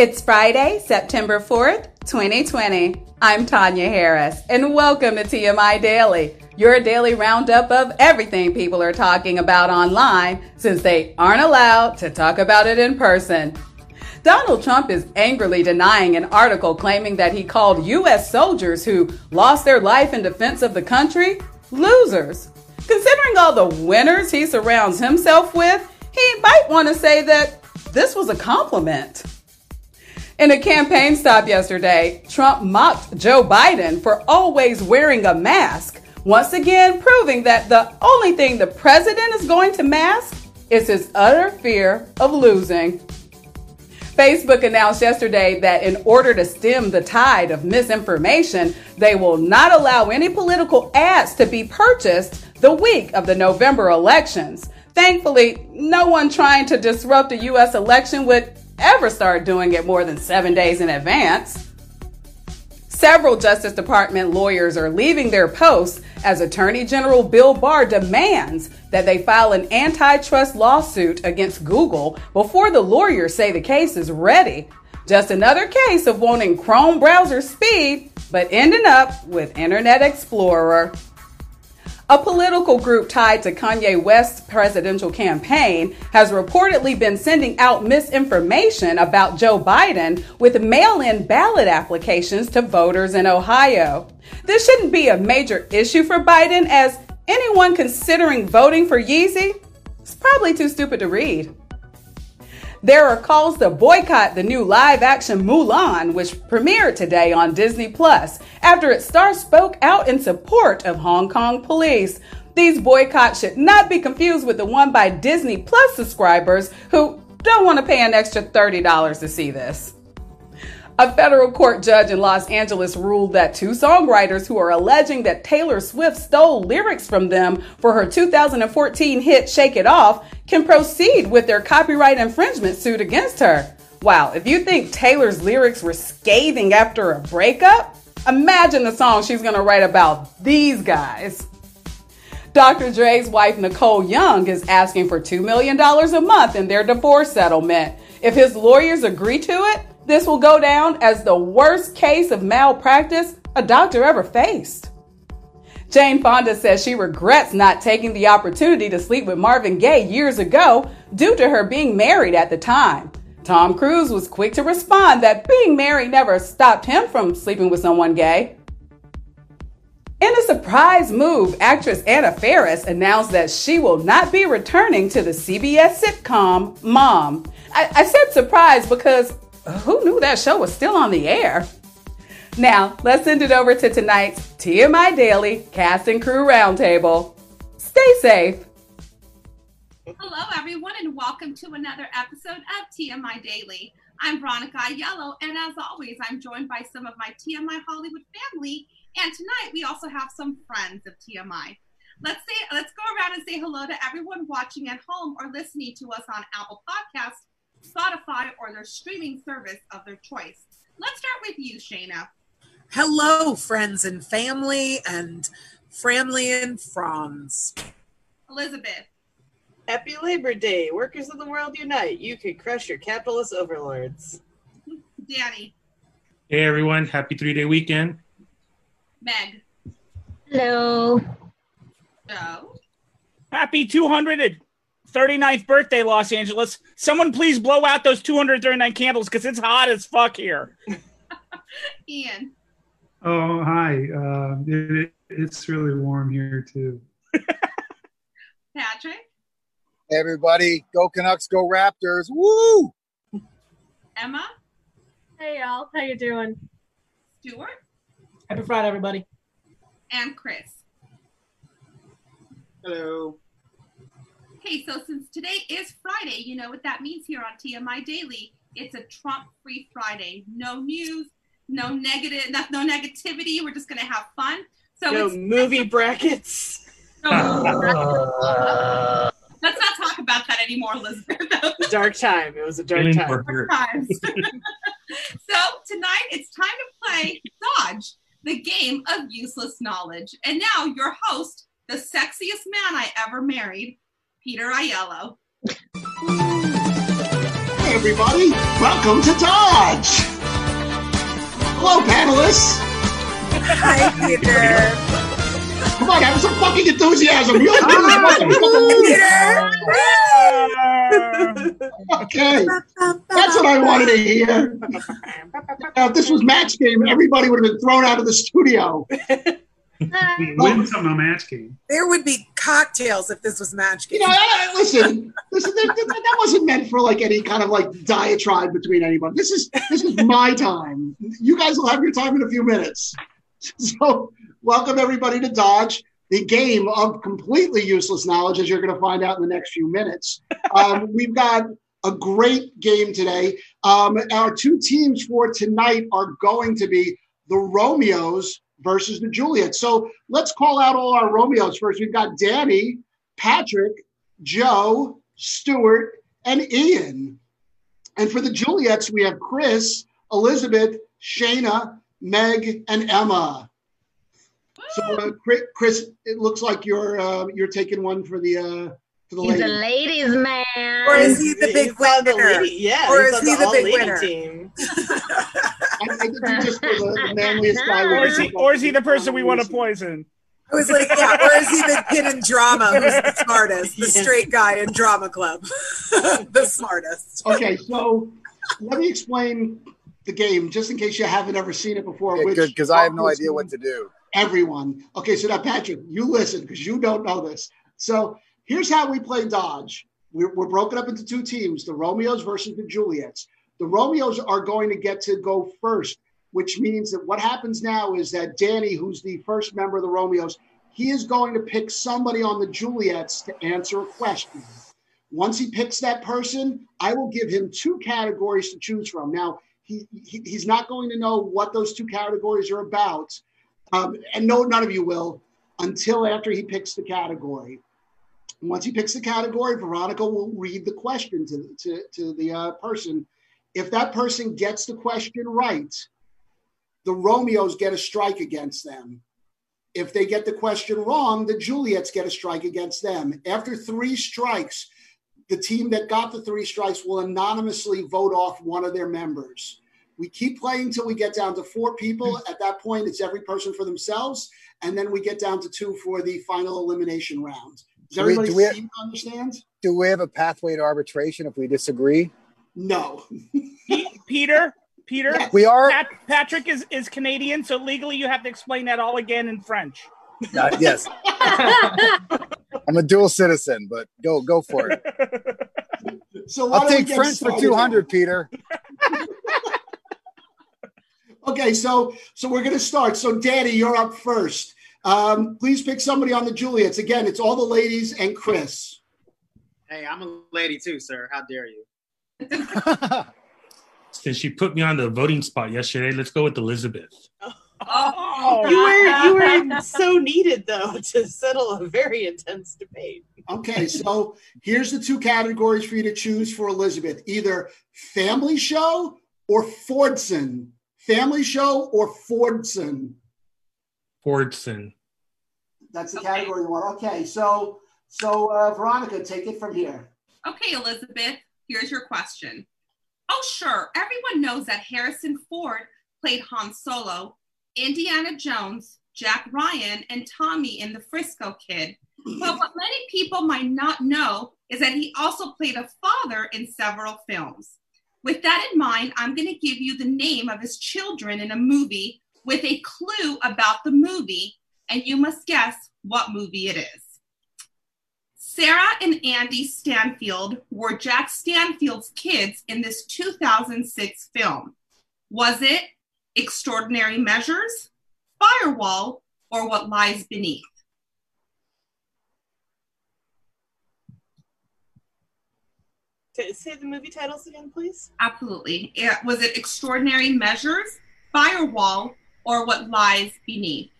It's Friday, September 4th, 2020. I'm Tanya Harris, and welcome to TMI Daily, your daily roundup of everything people are talking about online since they aren't allowed to talk about it in person. Donald Trump is angrily denying an article claiming that he called U.S. soldiers who lost their life in defense of the country losers. Considering all the winners he surrounds himself with, he might want to say that this was a compliment. In a campaign stop yesterday, Trump mocked Joe Biden for always wearing a mask, once again proving that the only thing the president is going to mask is his utter fear of losing. Facebook announced yesterday that in order to stem the tide of misinformation, they will not allow any political ads to be purchased the week of the November elections. Thankfully, no one trying to disrupt a U.S. election would ever start doing it more than seven days in advance. Several Justice Department lawyers are leaving their posts as Attorney General Bill Barr demands that they file an antitrust lawsuit against Google before the lawyers say the case is ready. Just another case of wanting Chrome browser speed, but ending up with Internet Explorer. A political group tied to Kanye West's presidential campaign has reportedly been sending out misinformation about Joe Biden with mail in ballot applications to voters in Ohio. This shouldn't be a major issue for Biden, as anyone considering voting for Yeezy is probably too stupid to read. There are calls to boycott the new live action Mulan, which premiered today on Disney Plus after its star spoke out in support of Hong Kong police. These boycotts should not be confused with the one by Disney Plus subscribers who don't want to pay an extra $30 to see this. A federal court judge in Los Angeles ruled that two songwriters who are alleging that Taylor Swift stole lyrics from them for her 2014 hit Shake It Off can proceed with their copyright infringement suit against her. Wow, if you think Taylor's lyrics were scathing after a breakup, imagine the song she's gonna write about these guys. Dr. Dre's wife, Nicole Young, is asking for $2 million a month in their divorce settlement. If his lawyers agree to it, this will go down as the worst case of malpractice a doctor ever faced. Jane Fonda says she regrets not taking the opportunity to sleep with Marvin Gaye years ago due to her being married at the time. Tom Cruise was quick to respond that being married never stopped him from sleeping with someone gay. In a surprise move, actress Anna Faris announced that she will not be returning to the CBS sitcom Mom. I, I said surprise because who knew that show was still on the air? Now, let's send it over to tonight's TMI Daily Cast and Crew Roundtable. Stay safe. Hello, everyone, and welcome to another episode of TMI Daily. I'm Veronica Yellow, and as always, I'm joined by some of my TMI Hollywood family. And tonight, we also have some friends of TMI. Let's say, let's go around and say hello to everyone watching at home or listening to us on Apple Podcasts Spotify, or their streaming service of their choice. Let's start with you, Shayna. Hello, friends and family, and family and friends. Elizabeth. Happy Labor Day. Workers of the world unite. You can crush your capitalist overlords. Danny. Hey, everyone. Happy three day weekend. Meg. Hello. Joe. Happy 200 39th birthday, Los Angeles. Someone please blow out those 239 candles because it's hot as fuck here. Ian. Oh, hi. Uh, it, it's really warm here, too. Patrick. Hey, everybody. Go Canucks, go Raptors. Woo! Emma. Hey, y'all. How you doing? Stuart. Happy Friday, everybody. And Chris. Hello. Okay, so since today is Friday, you know what that means here on TMI Daily. It's a Trump-free Friday. No news, no negative, no, no negativity. We're just going to have fun. So no movie brackets. No Let's not talk about that anymore, Elizabeth. dark time. It was a dark time. Dark times. so tonight it's time to play Dodge, the game of useless knowledge. And now your host, the sexiest man I ever married, Peter Aiello. Hi, everybody. Welcome to Dodge. Hello, panelists. Hi, Peter. Come on, have some fucking enthusiasm. You're like Okay, that's what I wanted to hear. Now, if this was match game, everybody would have been thrown out of the studio. We win some on match game. There would be cocktails if this was match game. You know, I- I- listen, listen, that, that, that wasn't meant for like any kind of like diatribe between anybody. This is this is my time. You guys will have your time in a few minutes. So, welcome everybody to Dodge, the game of completely useless knowledge, as you're going to find out in the next few minutes. Um, we've got a great game today. Um, our two teams for tonight are going to be the Romeos versus the Juliets. So let's call out all our Romeos first. We've got Danny, Patrick, Joe, Stuart, and Ian. And for the Juliets, we have Chris, Elizabeth, Shayna, Meg, and Emma. So, uh, Chris, it looks like you're uh, you're taking one for the uh, for the He's a ladies. ladies' man. Or is he the big He's on the winner? lady- yeah, Or is he the all big winner? Team. I, I think you're just for the, the manliest guy. Or is he, or is he the person we want to poison? I was like, yeah, or is he the kid in drama who's the smartest, the straight guy in drama club, the smartest? Okay, so let me explain the game just in case you haven't ever seen it before. Yeah, good, because I have no idea what to do. everyone. Okay, so now Patrick, you listen because you don't know this. So here's how we play Dodge. We're, we're broken up into two teams: the Romeos versus the Juliets. The Romeos are going to get to go first, which means that what happens now is that Danny, who's the first member of the Romeos, he is going to pick somebody on the Juliets to answer a question. Once he picks that person, I will give him two categories to choose from. Now, he, he he's not going to know what those two categories are about, um, and no, none of you will until after he picks the category. Once he picks the category, Veronica will read the question to to, to the uh, person. If that person gets the question right, the Romeos get a strike against them. If they get the question wrong, the Juliets get a strike against them. After three strikes, the team that got the three strikes will anonymously vote off one of their members. We keep playing till we get down to four people. At that point, it's every person for themselves, and then we get down to two for the final elimination round. Does Do we- everybody do we- seem to understand? Do we have a pathway to arbitration if we disagree? No. Pe- Peter, Peter, We are. Pat, Patrick is, is Canadian, so legally you have to explain that all again in French. Uh, yes, I'm a dual citizen, but go go for it. So I'll take get French for 200, Peter. Okay, so so we're going to start. So Danny, you're up first. Um, please pick somebody on the Juliets. Again, it's all the ladies and Chris. Hey, I'm a lady too, sir. How dare you? Since she put me on the voting spot yesterday, let's go with Elizabeth. Oh, You were you were so needed though to settle a very intense debate. Okay, so here's the two categories for you to choose for Elizabeth: either family show or Fordson. Family show or Fordson. Fordson. That's the category you want. Okay, so so uh, Veronica, take it from here. Okay, Elizabeth, here's your question. Oh, sure. Everyone knows that Harrison Ford played Han Solo, Indiana Jones, Jack Ryan, and Tommy in The Frisco Kid. But what many people might not know is that he also played a father in several films. With that in mind, I'm going to give you the name of his children in a movie with a clue about the movie, and you must guess what movie it is. Sarah and Andy Stanfield were Jack Stanfield's kids in this 2006 film. Was it Extraordinary Measures, Firewall, or What Lies Beneath? Say the movie titles again, please. Absolutely. Was it Extraordinary Measures, Firewall, or What Lies Beneath?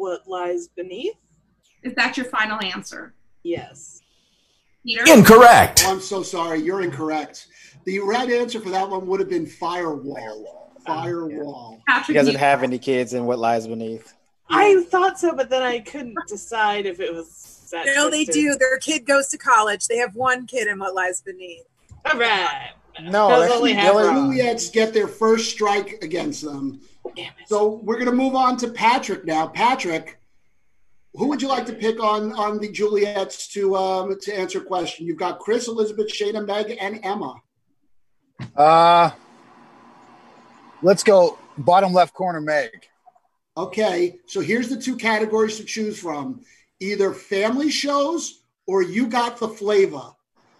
What lies beneath? Is that your final answer? Yes. Peter? Oh, I'm so sorry. You're incorrect. The right answer for that one would have been firewall. Firewall. Patrick, He doesn't have any kids in what lies beneath. I thought so, but then I couldn't decide if it was that. No, they do. Their kid goes to college. They have one kid in what lies beneath. All right. No, that's only the half. Juliets get their first strike against them. So we're going to move on to Patrick now. Patrick, who would you like to pick on on the Juliets to um, to answer a question? You've got Chris, Elizabeth, Shayna, Meg, and Emma. Uh, let's go bottom left corner, Meg. Okay, so here's the two categories to choose from: either family shows or you got the flavor.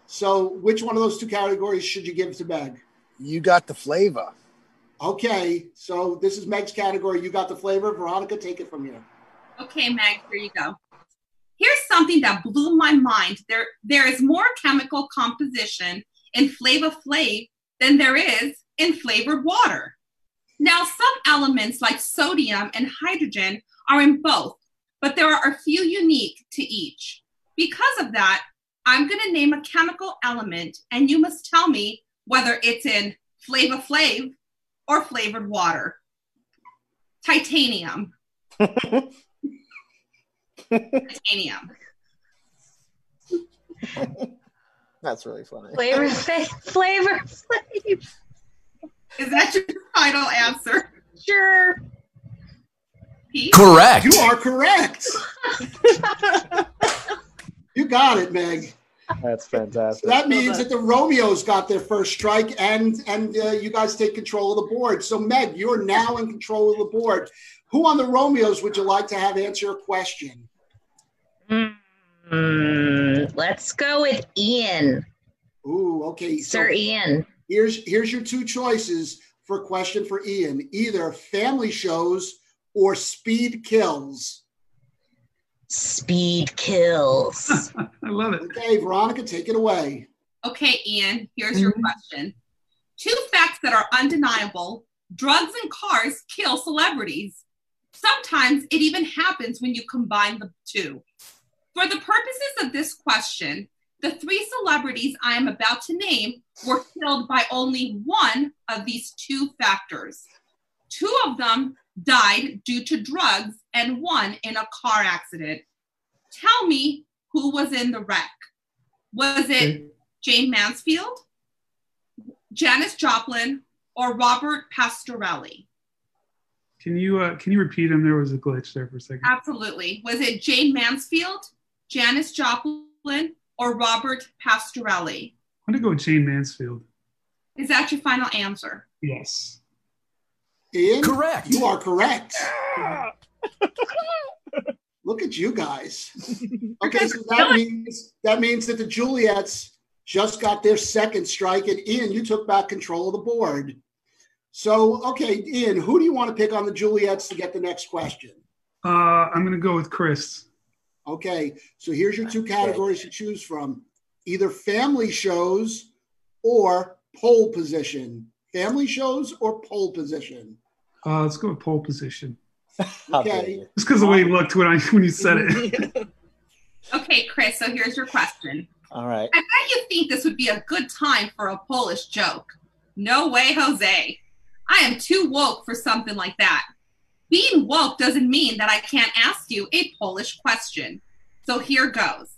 So, which one of those two categories should you give to Meg? You got the flavor. Okay, so this is Meg's category. You got the flavor. Veronica, take it from here. Okay, Meg, here you go. Here's something that blew my mind. There, there is more chemical composition in Flava Flav than there is in flavored water. Now, some elements like sodium and hydrogen are in both, but there are a few unique to each. Because of that, I'm going to name a chemical element, and you must tell me whether it's in Flava Flav or flavored water. Titanium. Titanium. That's really funny. Flavor, flavor, flavor. Is that your final answer? Sure. Pete? Correct. You are correct. you got it, Meg. That's fantastic. That means that the Romeos got their first strike, and and uh, you guys take control of the board. So, Meg, you're now in control of the board. Who on the Romeos would you like to have answer a question? Mm, let's go with Ian. Ooh, okay. Sir Ian. Here's here's your two choices for question for Ian: either family shows or speed kills. Speed kills. I love it. Okay, Veronica, take it away. Okay, Ian, here's mm-hmm. your question. Two facts that are undeniable drugs and cars kill celebrities. Sometimes it even happens when you combine the two. For the purposes of this question, the three celebrities I am about to name were killed by only one of these two factors. Two of them died due to drugs and one in a car accident. Tell me who was in the wreck. Was it Jayne Mansfield, Janis Joplin, or Robert Pastorelli? Can you uh, can you repeat them? There was a glitch there for a second. Absolutely. Was it Jayne Mansfield, Janis Joplin, or Robert Pastorelli? I'm gonna go with Jayne Mansfield. Is that your final answer? Yes. Ian? Correct. You are correct. Look at you guys. Okay, so that means that means that the Juliets just got their second strike, and Ian, you took back control of the board. So, okay, Ian, who do you want to pick on the Juliets to get the next question? Uh, I'm gonna go with Chris. Okay, so here's your two categories to choose from: either family shows or pole position. Family shows or pole position. Uh, let's go with pole position. Okay. Just because the way you looked when I when you said it. Okay, Chris, so here's your question. All right. I bet you think this would be a good time for a Polish joke. No way, Jose. I am too woke for something like that. Being woke doesn't mean that I can't ask you a Polish question. So here goes.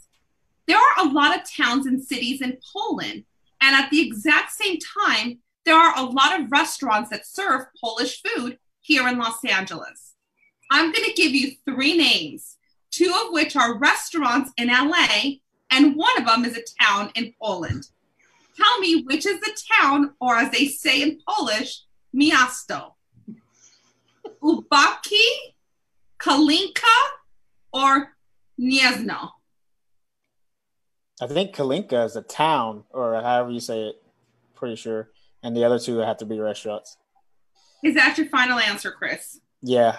There are a lot of towns and cities in Poland, and at the exact same time, there are a lot of restaurants that serve Polish food here in Los Angeles. I'm going to give you three names, two of which are restaurants in LA, and one of them is a town in Poland. Tell me which is the town, or as they say in Polish, miasto. Ubaki, Kalinka, or Gniezno. I think Kalinka is a town, or however you say it. Pretty sure. And the other two have to be restaurants. Is that your final answer, Chris? Yeah.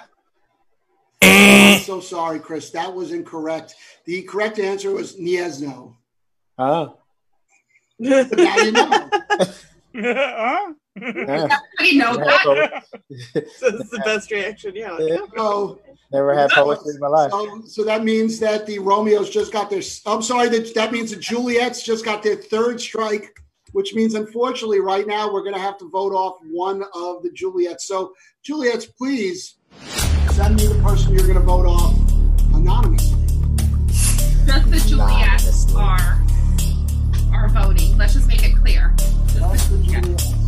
I'm eh. so sorry, Chris. That was incorrect. The correct answer was Gniezno. Oh. But now you know. huh? Everybody know that. So this is the best reaction. Yeah. So, Never had poetry in my life. so, so that means that the Romeos just got their. I'm sorry. That that means the Juliets just got their third strike, which means unfortunately right now we're going to have to vote off one of the Juliets. So Juliets, please send me the person you're going to vote off anonymously. Just the Juliets are are voting. Let's just make it clear. Just the Juliets.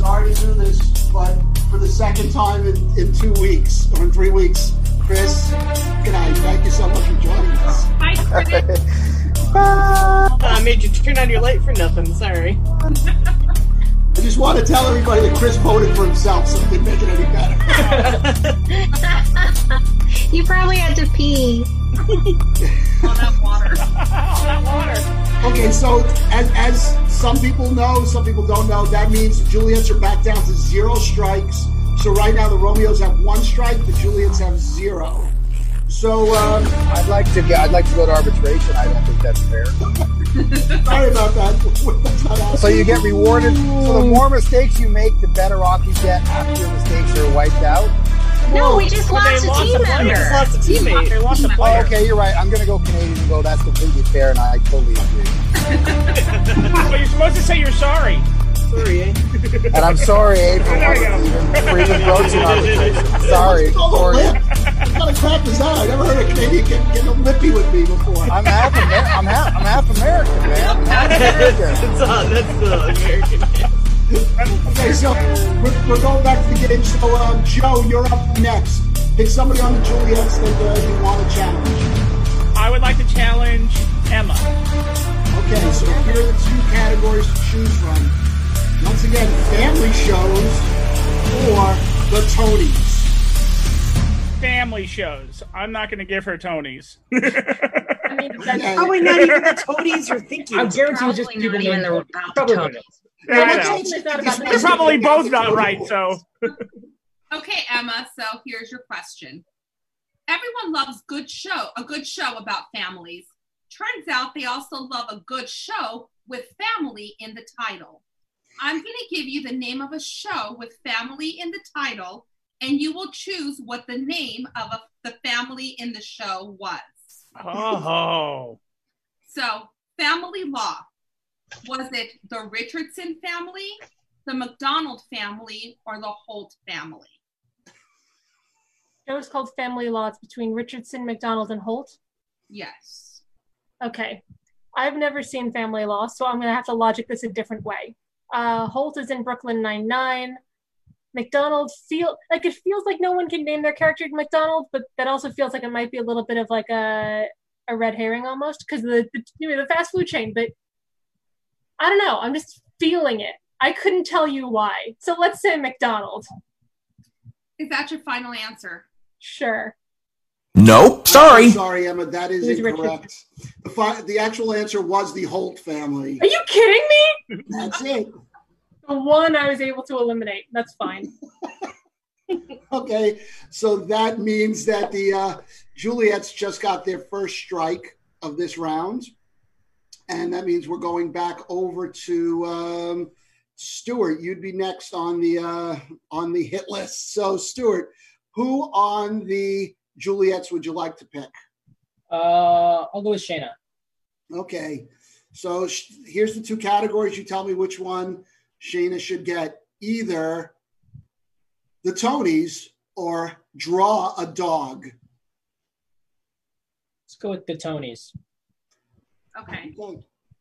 Sorry to do this, but for the second time in, in two weeks or in three weeks, Chris, good night. Thank you so much for joining us. Bye, Chris. I made you turn on your light for nothing. Sorry. I just want to tell everybody that Chris voted for himself, so it didn't make it any better. You probably had to pee. All that water. All that water. Okay, so as, as some people know, some people don't know, that means the Juliets are back down to zero strikes. So right now the Romeos have one strike, the Juliets have zero. So um, I'd like to get. I'd like to go to arbitration. I don't think that's fair. sorry about that. So you get rewarded. So the more mistakes you make, the better off you get after your mistakes are wiped out. No, we just But lost a lost team a player. member. Lost a teammate. They lost a Oh, okay, you're right. I'm gonna go Canadian and go. That's completely fair, and I totally agree. but you're supposed to say you're sorry. Sorry, eh? And I'm sorry, Abe, for There we wanting go. to even, for even broaching arbitration. Sorry, Oh, for lip. What kind of crap is that? I never heard a Canadian get, get lippy with me before. I'm half Amer- I'm half I'm half American, man. I'm half American. that's, uh, that's the American. Okay, so we're, we're going back to the game. So, uh, Joe, you're up next. Pick somebody on the Juliets that uh, you want to challenge. I would like to challenge Emma. Okay, so here are the two categories to choose from. Once again, family shows or the Tonys. Family shows. I'm not going to give her Tonys. I mean, that's Okay. Probably not even the Tonys you're thinking. I guarantee you just Probably people not even the about Probably the. Tonys. Yeah, I Well, know. it's- It's not it's- about They're probably both not right, so. Okay, Emma, so here's your question. Everyone loves good show, a good show about families. Turns out they also love a good show with family in the title. I'm going to give you the name of a show with family in the title, and you will choose what the name of a, the family in the show was. Oh. So, family law. Was it the Richardson family, the McDonald family, or the Holt family? show is called Family Law. It's between Richardson, McDonald, and Holt. Yes. Okay. I've never seen Family Law, so I'm gonna have to logic this a different way. Uh, Holt is in Brooklyn Nine Nine. McDonald feel like it feels like no one can name their character McDonald, but that also feels like it might be a little bit of like a a red herring almost because the, the you know the fast food chain. But I don't know. I'm just feeling it. I couldn't tell you why. So let's say McDonald. Is that your final answer? Sure. Nope. I'm Sorry. sorry, Emma, that is incorrect. The, fi- the actual answer was the Holt family. Are you kidding me? That's it. The one I was able to eliminate. That's fine. Okay, so that means that the uh, Juliets just got their first strike of this round, and that means we're going back over to um, Stuart. You'd be next on the uh, on the hit list. So, Stuart, who on the Juliets would you like to pick? Uh, I'll go with Shayna. Okay, so sh- here's the two categories. You tell me which one Shayna should get: either the Tonys or draw a dog. Let's go with the Tonys. Okay.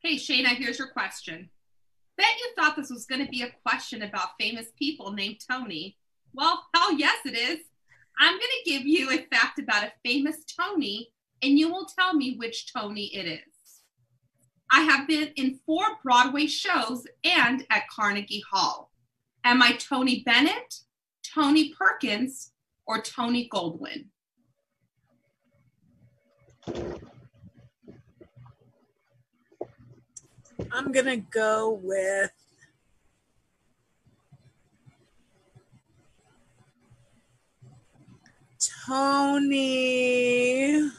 Hey, Shayna, here's your question. Bet you thought this was going to be a question about famous people named Tony. Well, hell yes, it is. I'm going to give you a fact about a famous Tony, and you will tell me which Tony it is. I have been in four Broadway shows and at Carnegie Hall. Am I Tony Bennett, Tony Perkins, or Tony Goldwyn? I'm gonna go with Tony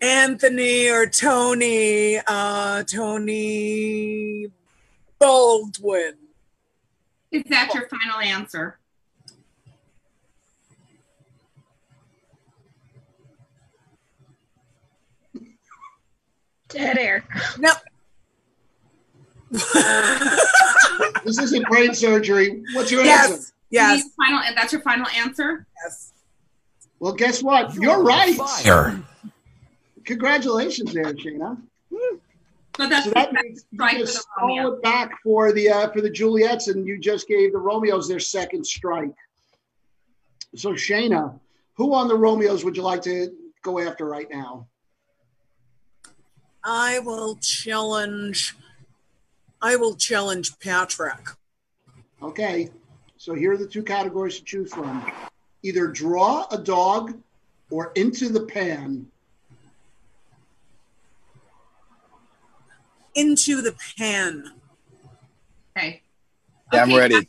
Anthony or Tony uh Tony Baldwin. Is that your final answer? Dead air. No. This isn't brain surgery. What's your Yes. answer? Yes. You Final, and that's your final answer. Yes. Well, guess what? You're right. Fire. Congratulations, there, Shayna. But that's So that means you strike for just the Romeo. stole it back for the uh, for the Juliets, and you just gave the Romeos their second strike. So Shayna, who on the Romeos would you like to go after right now? I will challenge. I will challenge Patrick. Okay, so here are the two categories to choose from: either draw a dog or into the pan. Into the pan. Okay. Yeah, I'm Okay, ready.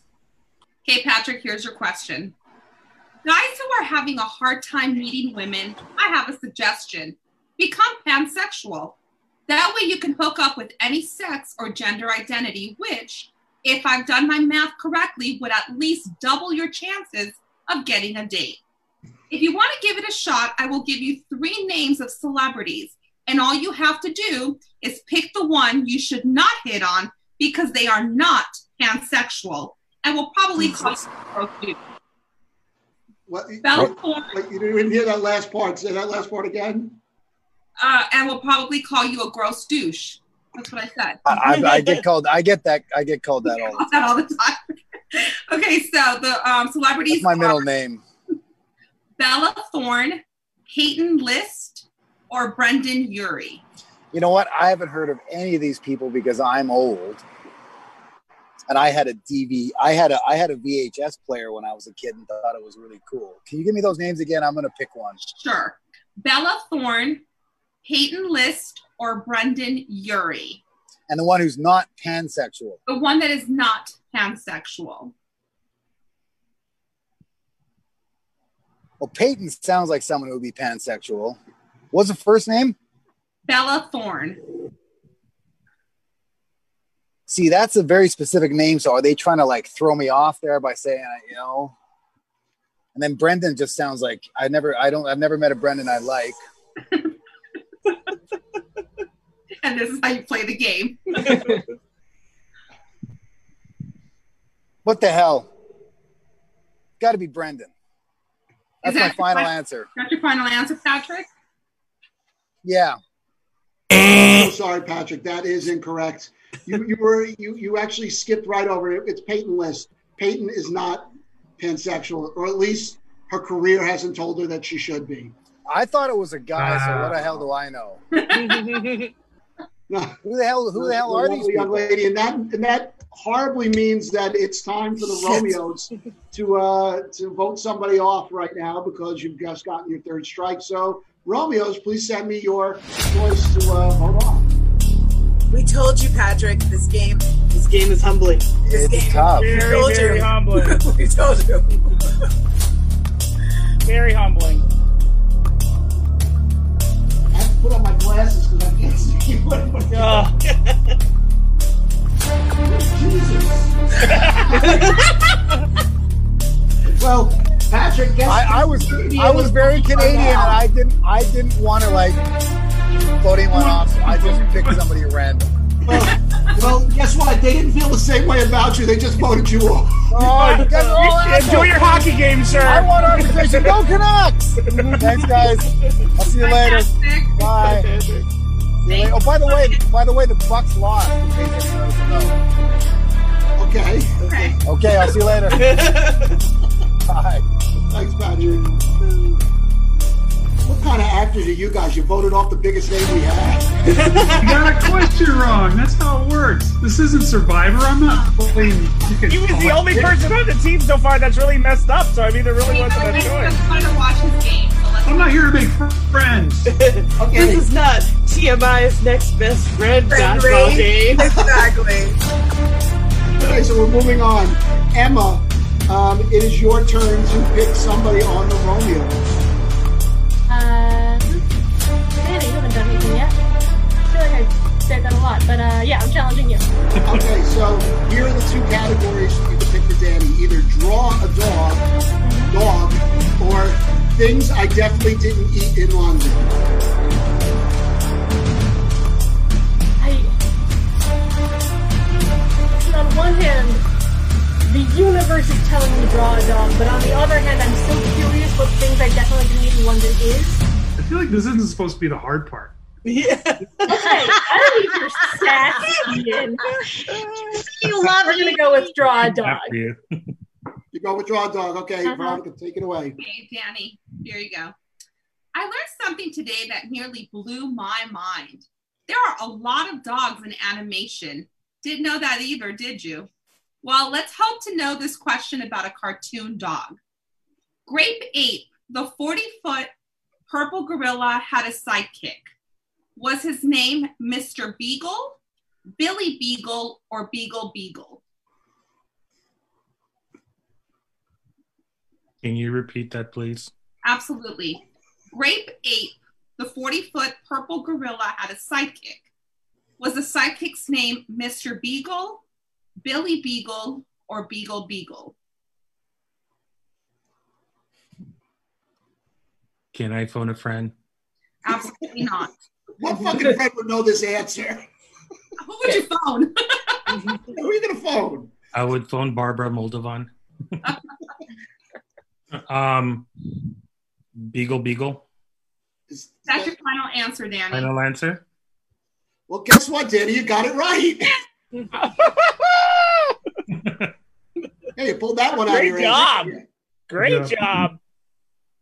Okay, Patrick, here's your question. Guys who are having a hard time meeting women, I have a suggestion. Become pansexual. That way you can hook up with any sex or gender identity, which, if I've done my math correctly, would at least double your chances of getting a date. If you want to give it a shot, I will give you three names of celebrities, and all you have to do is pick the one you should not hit on because they are not pansexual and will probably mm-hmm. call you a. What? Bella what- Thorne, what- you didn't hear that last part. Say that last part again. Uh, and will probably call you a gross douche. That's what I said. I, I, I get called. I get that. I get called that all the time. that all the time. okay, so the um, celebrities That's my middle name. Bella Thorne, Peyton List, or Brendon Urie. You know what? I haven't heard of any of these people because I'm old. And I had a DV. I had a I had a VHS player when I was a kid and thought it was really cool. Can you give me those names again? I'm gonna pick one. Sure. Bella Thorne, Peyton List, or Brendon Urie. And the one who's not pansexual. The one that is not pansexual. Well, Peyton sounds like someone who would be pansexual. What's the first name? Bella Thorne. See, that's a very specific name. So are they trying to like throw me off there by saying, you know? And then Brendan just sounds like I never, I don't, I've never met a Brendan I like. And this is how you play the game. What the hell? Got to be Brendan. That's Is my that- final answer. That's your final answer, Patrick? Yeah. Eh. I'm so sorry, Patrick. That is incorrect. You you were you you actually skipped right over it. It's Peyton List. Peyton is not pansexual, or at least her career hasn't told her that she should be. I thought it was a guy. So what the hell do I know? Who the hell? Who the hell are these young people? lady? And that and that horribly means that it's time for the Shit. Romeos to uh to vote somebody off right now because you've just gotten your third strike. So Romeos, please send me your choice to uh, vote off. We told you, Patrick. This game. This game is humbling. This game. tough. We Very, very humbling. we told you. Very humbling. I have to put on my glasses because I can't see what. what Ugh. well, Patrick, guess I, I was I was very Canadian and I didn't I didn't want to like float anyone off. So I just picked somebody random. Well, guess what? They didn't feel the same way about you. They just voted you off. Oh, you guys are all. Enjoy your hockey game, sir. I want arbitration. Go Canucks! Thanks, guys. I'll see you later. Fantastic. Bye. See you later. Oh, by the way, by the way, the Bucks lost. In case anyone doesn't know. Okay. Okay. Okay, I'll see you later. Bye. Thanks, Patrick. What kind of actors are you guys? You voted off the biggest name we had. You got a question wrong. That's how it works. This isn't Survivor. I'm not playing. You can He was the only politics. person on the team so far that's really messed up. So I mean, there really wasn't a I choice. just wanted to watch his game. So let's I'm not here to make fr- friends. Okay. This is not TMI's next best friend Friend game. Exactly. Okay, so we're moving on. Emma, um, it is your turn to pick somebody on the Romeo. Uh, you haven't done anything yet. I feel like I said that a lot, but uh, yeah, I'm challenging you. okay, so here are the two categories you can pick for Danny: either draw a dog, dog, or things I definitely didn't eat in London. On one hand, the universe is telling me to draw a dog, but on the other hand, I'm so curious what things I definitely didn't eat in London is. I feel like this isn't supposed to be the hard part. Yeah. Okay, I don't need your sassy Ian. You love We're gonna go with draw a dog. After you. You go with draw dog. Okay, Uh-huh. Veronica, take it away. Okay, Danny, here you go. I learned something today that nearly blew my mind. There are a lot of dogs in animation. Didn't know that either, did you? Well, let's hope to know this question about a cartoon dog. Grape Ape, the 40 foot purple gorilla, had a sidekick. Was his name Mr. Beagle, Billy Beagle, or Beagle Beagle? Can you repeat that, please? Absolutely. Grape Ape, the 40 foot purple gorilla, had a sidekick. Was the sidekick's name Mr. Beagle, Billy Beagle, or Beagle Beagle? Can I phone a friend? Absolutely not. What fucking friend would know this answer? Who would you phone? Who are you gonna phone? I would phone Barbara Moldovan. um, Beagle Beagle. Is That's your final answer, Danny. Final answer. Well, guess what, Danny? You got it right. hey, you pulled that one out of Great your job. Great Yeah. job.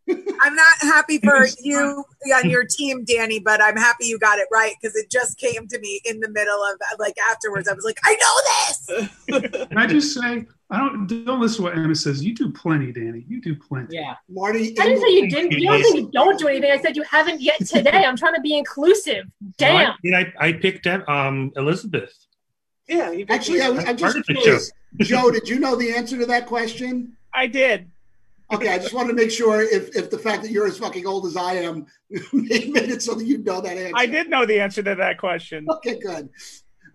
I'm not happy for you on your team, Danny, but I'm happy you got it right because it just came to me in the middle of like afterwards. I was like, I know this. Can I just say, I don't don't listen to what Emma says. You do plenty, Danny. You do plenty. Yeah. Marty. I didn't say you didn't. You don't say you don't do anything. I said you haven't yet today. I'm trying to be inclusive. Damn. No, I, I, I picked up um, Elizabeth. Yeah. Actually, I, I'm just curious. Joe, did you know the answer to that question? I did. Okay, I just wanted to make sure if, if the fact that you're as fucking old as I am made made it so that you know that answer. I did know the answer to that question. Okay, good.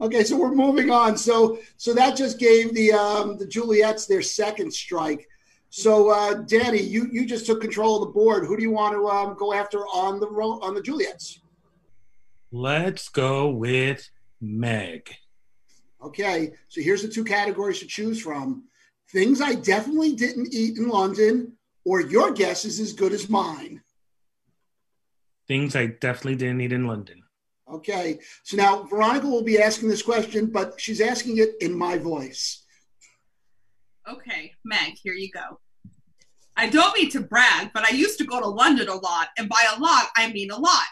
Okay, so we're moving on. So so that just gave the um, the Juliets their second strike. So uh, Danny, you you just took control of the board. Who do you want to um, go after on the ro- on the Juliets? Let's go with Meg. Okay, so here's the two categories to choose from: things I definitely didn't eat in London, or your guess is as good as mine. Things I definitely didn't eat in London. Okay, so now Veronica will be asking this question, but she's asking it in my voice. Okay, Meg, here you go. I don't mean to brag, but I used to go to London a lot, and by a lot, I mean a lot.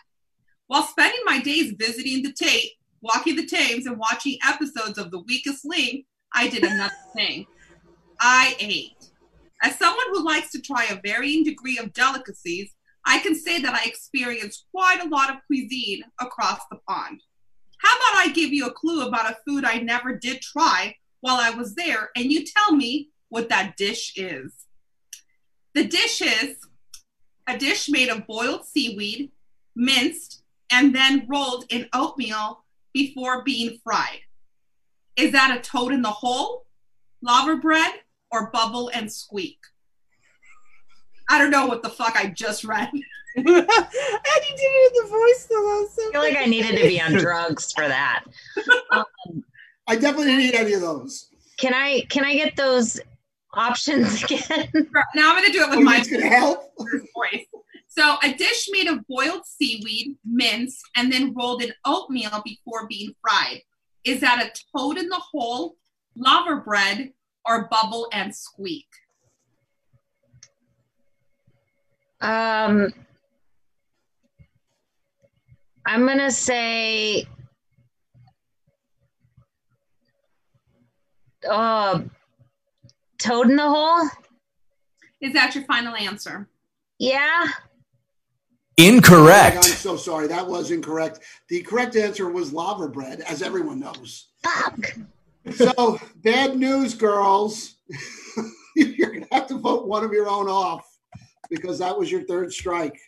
While spending my days visiting the Tate, walking the Thames, and watching episodes of The Weakest Link, I did another thing. I ate. As someone who likes to try a varying degree of delicacies, I can say that I experienced quite a lot of cuisine across the pond. How about I give you a clue about a food I never did try while I was there, and you tell me what that dish is? The dish is a dish made of boiled seaweed, minced, and then rolled in oatmeal before being fried. Is that a toad in the hole, laverbread, or bubble and squeak? I don't know what the fuck I just read. and you did it in the voice though. I feel like I needed to be on drugs for that. Um, I definitely didn't need any of those. can I can I get those options again? Now I'm going to do it with Oh, my it's gonna help. voice. So, a dish made of boiled seaweed, minced, and then rolled in oatmeal before being fried. Is that a toad in the hole, laverbread, or bubble and squeak? Um, I'm gonna say, uh, toad in the hole. Is that your final answer? Yeah. Incorrect. I'm so sorry. That was incorrect. The correct answer was laverbread, as everyone knows. Fuck. So, bad news, girls. You're to have to vote one of your own off because that was your third strike.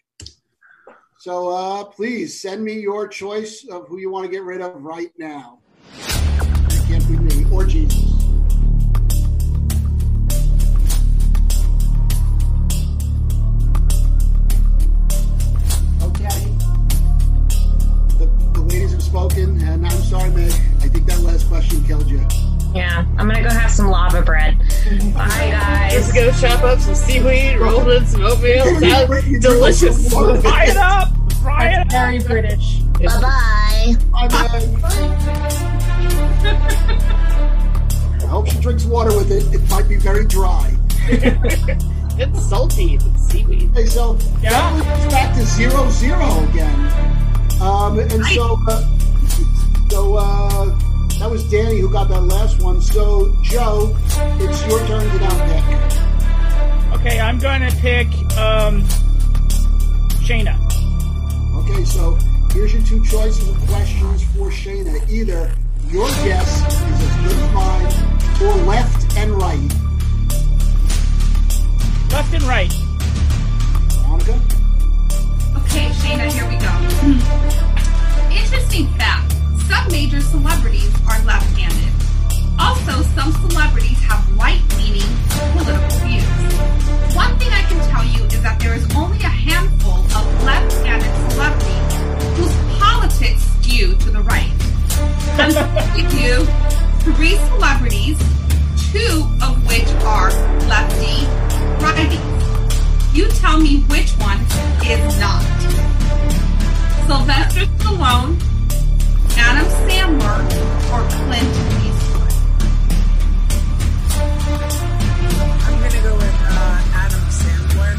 So, uh, please send me your choice of who you want to get rid of right now. It can't be me or Jesus. Okay. The ladies have spoken, and I'm sorry, Meg. I think that last question killed you. Yeah. I'm gonna go have some laverbread. Bye, guys. Let's go chop up some seaweed, roll it in some oatmeal. Sounds delicious. Fry it up. Fry it up. Very British. Bye bye. I hope she drinks water with it. It might be very dry. it's salty. It's seaweed. Okay, so that moves us back to zero zero again. Um, and so, uh, so uh, that was Danny who got that last one. So Joe, it's your turn to now pick. Okay, I'm going to pick um, Shayna. Okay, so here's your two choices of questions for Shayna. Either your guess is as good as mine, or left and right. Left and right. Monica? Okay, Shayna, here we go. Interesting fact some major celebrities are left handed. Also, some celebrities have right leaning political views. One thing I can tell you is that there is only a handful of left handed celebrities whose politics skew to the right. I'm going to you three celebrities, two of which are lefty righty. You tell me which one is not. Sylvester Stallone, Adam Sandler, or Clint Eastwood. I'm gonna go with uh, Adam Sandler.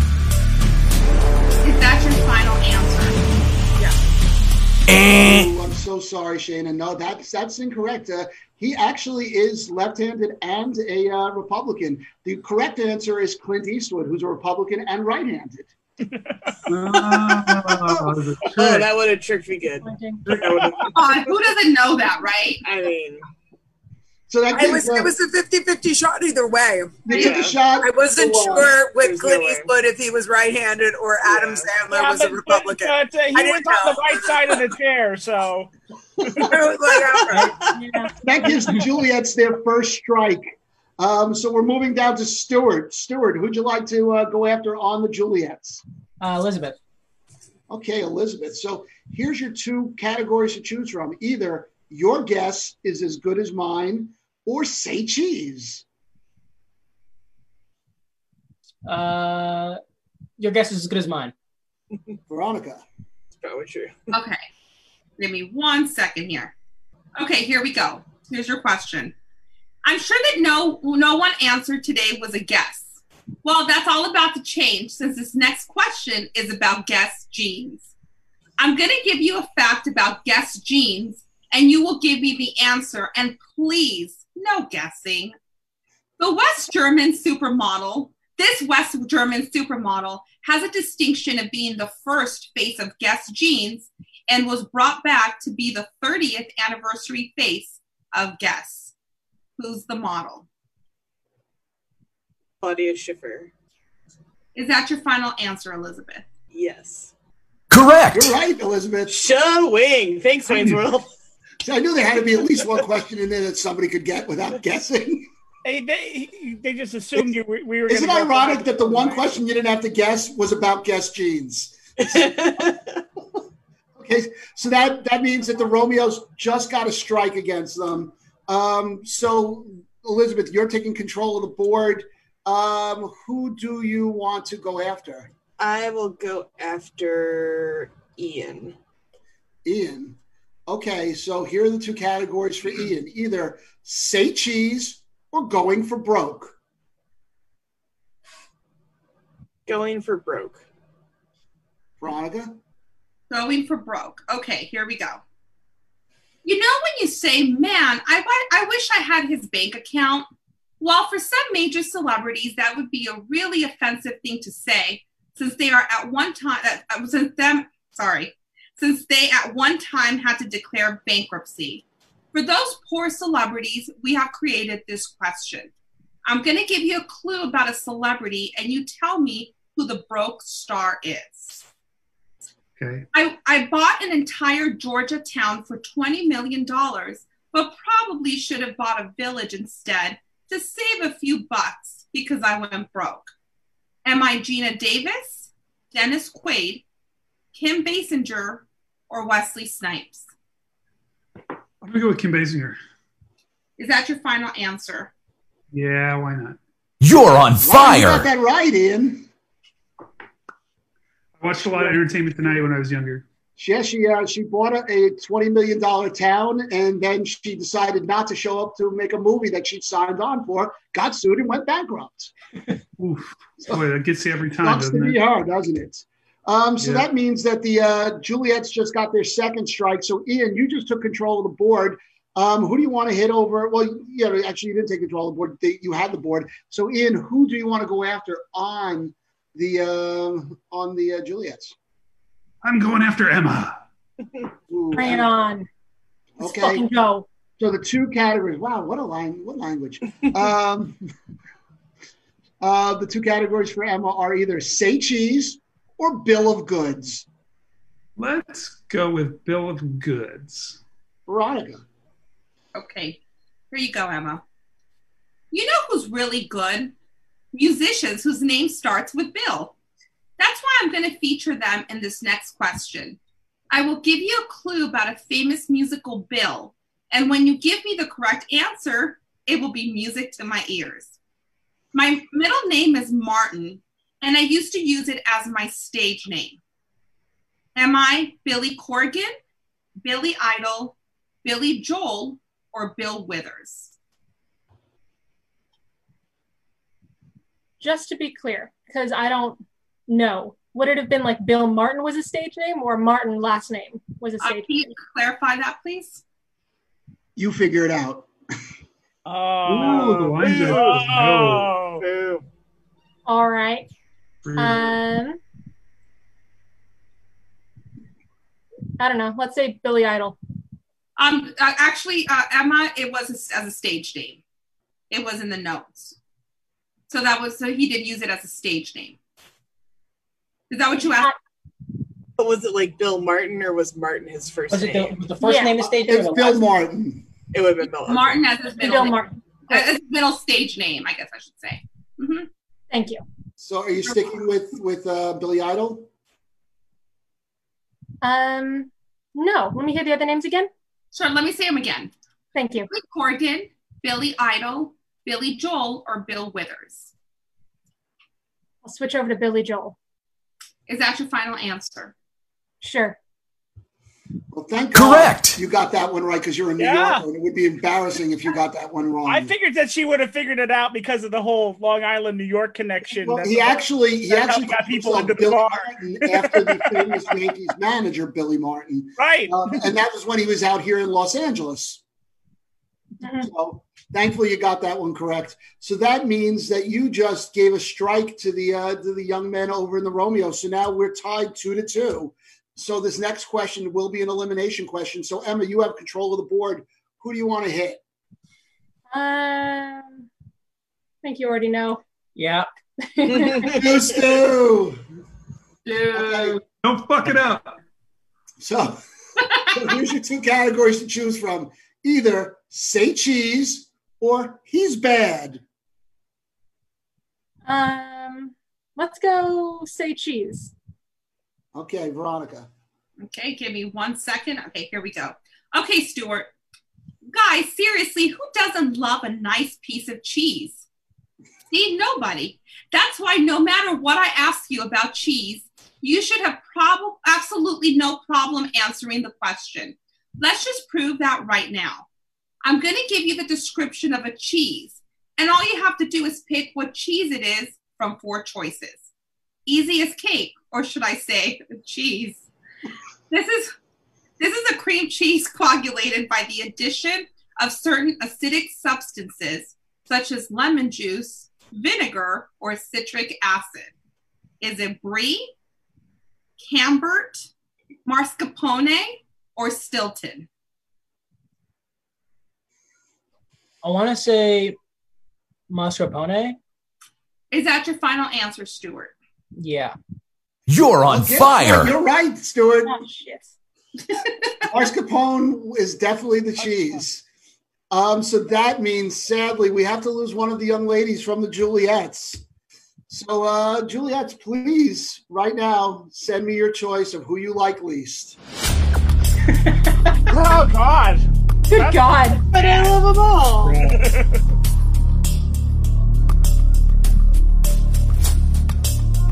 Is that your final answer? Oh, I'm so sorry, Shayna. No, that's that's incorrect. Uh, he actually is left-handed and a uh, Republican. The correct answer is Clint Eastwood, who's a Republican and right-handed. Oh, Oh, that would have tricked me good. Come who doesn't know that, right? I mean, So that It was it was a 50-50 shot either way. You took a shot. I wasn't So, sure with there's Clint no. Eastwood if he was right-handed or Adam Sandler Yeah, was a Republican. but, uh, he I was didn't on know. the right side of the chair, so. Like, all right. that gives the Juliets their first strike. Um, so we're moving down to Stewart. Stewart, who'd you like to uh, go after on the Juliets? Uh, Elizabeth. Okay, Elizabeth. So here's your two categories to choose from. Either your guess is as good as mine, or say cheese. Uh, your guess is as good as mine. Veronica. it's probably true. Okay. Give me one second here. Okay, here we go. Here's your question. I'm sure that no no one answered today was a guess. Well, that's all about to change since this next question is about Guess Jeans. I'm going to give you a fact about Guess Jeans and you will give me the answer and please no guessing. The West German supermodel, this West German supermodel has a distinction of being the first face of Guess Jeans and was brought back to be the 30th anniversary face of Guess. Who's the model? Claudia Schiffer. Is that your final answer, Elizabeth? Yes. Correct. You're right, Elizabeth. Showing. Thanks, Wayne's World. So I knew there had to be at least one question in there that somebody could get without guessing. They, they, they just assumed you were, we were Isn't it ironic that the one question you didn't have to guess was about guess jeans? okay, so that that means that the Romeos just got a strike against them. Um, so Elizabeth, you're taking control of the board. Um, who do you want to go after? I will go after Ian. Ian. Okay, so here are the two categories for Ian: either say cheese or going for broke. Going for broke. Veronica. Going for broke. Okay, here we go. You know when you say, "Man, I I wish I had his bank account." Well, for some major celebrities, that would be a really offensive thing to say, since they are at one time, uh, since them, sorry, since they at one time had to declare bankruptcy. For those poor celebrities, we have created this question. I'm going to give you a clue about a celebrity, and you tell me who the broke star is. Okay. I, I bought an entire Georgia town for $20 million, but probably should have bought a village instead to save a few bucks because I went broke. Am I Geena Davis, Dennis Quaid, Kim Basinger, or Wesley Snipes? I'm gonna go with Kim Basinger. Is that your final answer? Yeah, why not? You're on Wow, you fire. got that right, Ian. I watched a lot of Entertainment Tonight when I was younger. Yeah, she uh, she bought a, a twenty million dollar town, and then she decided not to show up to make a movie that she'd signed on for. Got sued and went bankrupt. Oof. Boy, that gets you every time, doesn't it? her, doesn't it? Um, so Yeah. that means that the uh, Juliets just got their second strike. So Ian, you just took control of the board. Um, who do you want to hit over? Well, yeah, actually, you didn't take control of the board. They, you had the board. So Ian, who do you want to go after on the uh, on the uh, Juliets? I'm going after Emma. Ooh, Bring it on. Let's Okay. fucking go. So the two categories. Wow, what a line! What language? um, uh, the two categories for Emma are either say cheese or bill of goods. Let's go with Bill of Goods. Veronica. Okay, here you go, Emma. You know who's really good? Musicians whose name starts with Bill. That's why I'm going to feature them in this next question. I will give you a clue about a famous musical bill, and when you give me the correct answer, it will be music to my ears. My middle name is Martin, and I used to use it as my stage name. Am I Billy Corgan, Billy Idol, Billy Joel, or Bill Withers? Just to be clear, because I don't know, would it have been like Bill Martin was a stage name or Martin last name was a Uh, stage can you clarify that, please? You figure it out. Oh, Ooh, the line judge. Oh. Boo. All right. Um, I don't know. Let's say Billy Idol. Um, uh, actually, uh, Emma, it was a, as a stage name. It was in the notes. So that was so he did use it as a stage name. Is that what you asked? But was it like Bill Martin or was Martin his first Was it the, name? was the first Yeah. name the stage name? or It's the Bill last name? Martin. It would have been Bill. okay. Martin as his middle Bill name. Martin. As his middle stage name, I guess I should say. hmm Thank you. So are you sticking with with uh, Billy Idol? Um, no. Let me hear the other names again. Sure. Let me say them again. Thank you. Billy Corgan, Billy Idol, Billy Joel, or Bill Withers. I'll switch over to Billy Joel. Is that your final answer? Sure. Well, thank Correct. God you got that one right because you're a New Yeah. Yorker, and it would be embarrassing if you got that one wrong. I figured that she would have figured it out because of the whole Long Island, New York connection. Well, he actually he actually got people himself into the Billy car. Martin after the famous Yankees manager Billy Martin, Right. um, and that was when he was out here in Los Angeles. Mhm. So thankfully you got that one correct. So that means that you just gave a strike to the uh, to the young men over in the Romeo. So now we're tied two to two. So this next question will be an elimination question. So Emma, you have control of the board. Who do you want to hit? Um, I think you already know. Yeah. You Stu. Dude. Don't fuck it up. So, so here's your two categories to choose from: either say cheese or he's bad. Um, let's go say cheese. Okay, Veronica. Okay, give me one second. Okay, here we go. Okay, Stuart. Guys, seriously, who doesn't love a nice piece of cheese? See, nobody. That's why no matter what I ask you about cheese, you should have prob- absolutely no problem answering the question. Let's just prove that right now. I'm going to give you the description of a cheese, and all you have to do is pick what cheese it is from four choices. Easy as cake, or should I say, cheese. This is this is a cream cheese coagulated by the addition of certain acidic substances such as lemon juice, vinegar, or citric acid. Is it brie, camembert, mascarpone, or Stilton? I want to say mascarpone. Is that your final answer, Stuart? Yeah. You're on Guess fire. You're right, Stuart. Oh shit. Mascarpone is definitely the cheese. Um, so that means, sadly, we have to lose one of the young ladies from the Juliets. So, uh, Juliets, please, right now, send me your choice of who you like least. Oh God. Good That's God. But I love them all.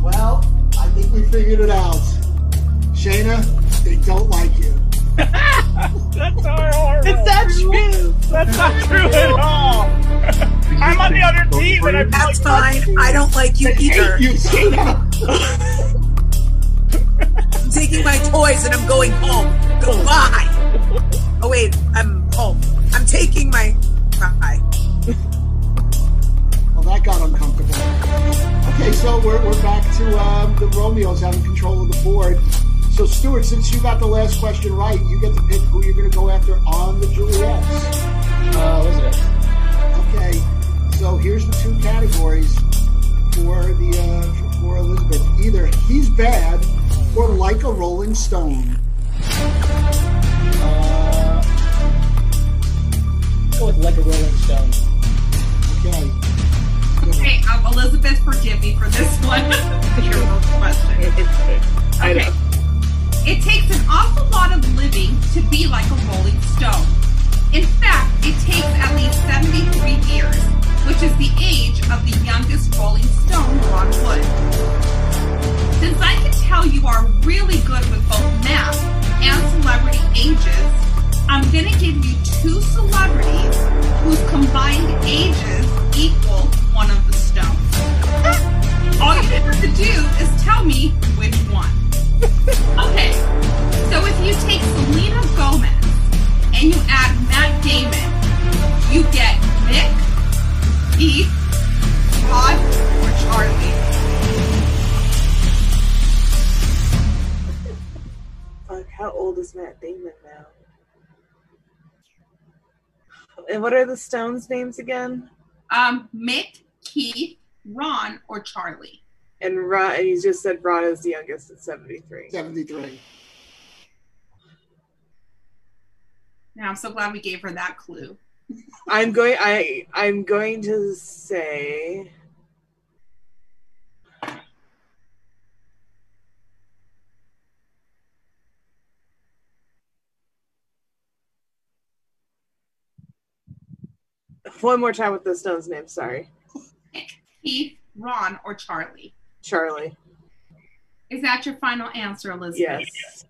well, I think we figured it out. Shayna, they don't like you. That's our horror. It's that true. That's not true at all. I'm on the other team, and I'm That's fine. I don't like you either. You, Shayna. I'm taking my toys and I'm going home. Goodbye. Oh wait, I'm home. I'm taking my. Bye. Well, that got uncomfortable. Okay, so we're, we're back to um, the Romeos having control of the board. So, Stuart, since you got the last question right, you get to pick who you're going to go after on the Juliets. Uh, Elizabeth. Okay, so here's the two categories for the uh, for Elizabeth. Either he's bad or like a Rolling Stone. Go with like a Rolling Stone. Okay. Okay, um, Elizabeth, forgive me for this one. Your question. Okay. It takes an awful lot of living to be like a rolling stone. In fact, it takes at least 73 years, which is the age of the youngest rolling stone, Ron Wood. Since I can tell you are really good with both math and celebrity ages, I'm gonna give you two celebrities whose combined ages equal one of the stones. All you have to do is tell me which one. Okay, so if you take Selena Gomez and you add Matt Damon, you get Mick, Keith, Ron, or Charlie. Fuck, how old is Matt Damon now? And what are the Stones' names again? Um, Mick, Keith, Ron, or Charlie. And Ron, and you just said Ron is the youngest at 73. 73. Now I'm so glad we gave her that clue. I'm going I I'm going to say one more time with the Stones name, sorry. Keith, Ron, or Charlie. Charlie. Is that your final answer, Elizabeth? Yes.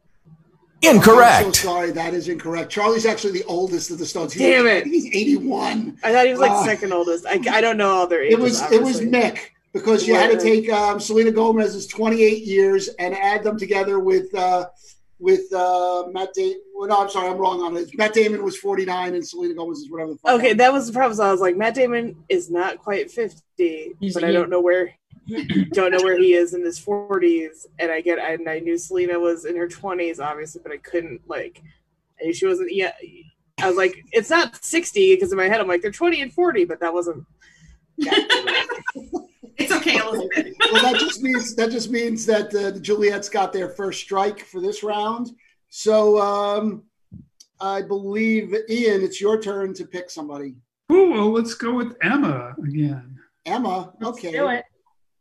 I'm so sorry, that is incorrect. Charlie's actually the oldest of the Stones. He's, Damn it. He's 81. I thought he was like Uh, second oldest. I, I don't know all their ages. It was it was. Mick because you had to take um, Selena Gomez's 28 years and add them together with uh, with uh, Matt Damon. Well, no, I'm sorry, I'm wrong on it. Matt Damon was 49 and Selena Gomez is whatever. The fuck Okay, that was the problem. So I was like, Matt Damon is not quite 50, but I don't know where don't know where he is in his 40s. And I get and I knew Selena was in her 20s, obviously, but I couldn't like I she wasn't yeah. I was like, it's not 60 because in my head I'm like they're 20 and 40, but that wasn't It's okay, Elizabeth. well, that just means that just means that uh, the Juliets got their first strike for this round. So um, I believe Ian, it's your turn to pick somebody. Oh Well, let's go with Emma again. Emma, okay. do it.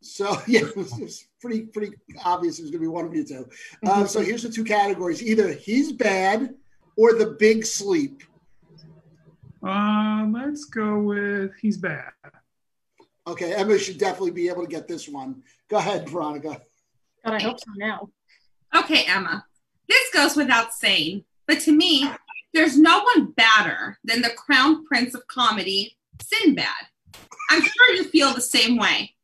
So yeah, it was, it was pretty pretty obvious it was going to be one of you two. Uh, so here's the two categories: either he's bad or the big sleep. Uh, let's go with he's bad. Okay, Emma should definitely be able to get this one. Go ahead, Veronica. God, I hope so now. Okay, Emma. This goes without saying, but to me, there's no one badder than the crown prince of comedy, Sinbad. I'm sure you feel the same way.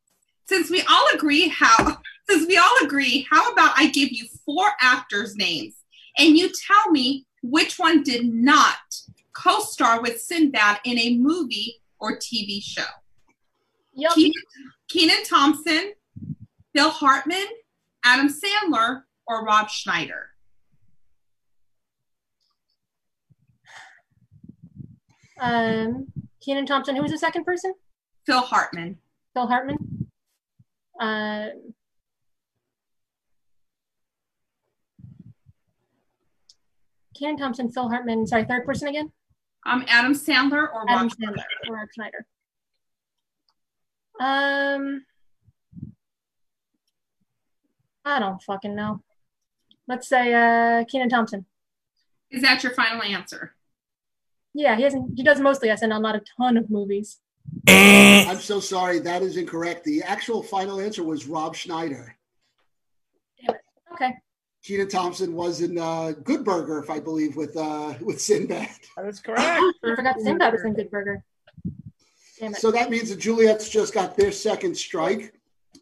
Since we all agree how since we all agree, how about I give you four actors' names and you tell me which one did not co-star with Sinbad in a movie or TV show? Yep. Kenan, Kenan Thompson, Bill Hartman, Adam Sandler, or Rob Schneider? Um, Kenan Thompson. Who was the second person? Phil Hartman. Phil Hartman. Uh, Kenan Thompson, Phil Hartman. Sorry, third person again. Um, Adam Sandler or Adam Rob Sandler or Rob Schneider. Um, I don't fucking know. Let's say uh, Kenan Thompson. Is that your final answer? Yeah, he hasn't. He does mostly SNL, not a ton of movies. I'm so sorry, that is incorrect. The actual final answer was Rob Schneider. Okay. Kenan Thompson was in uh, Good Burger, if I believe, with uh, with Sinbad. That's correct. I forgot Sinbad was in Good Burger. Damn it. So that means the Juliets just got their second strike.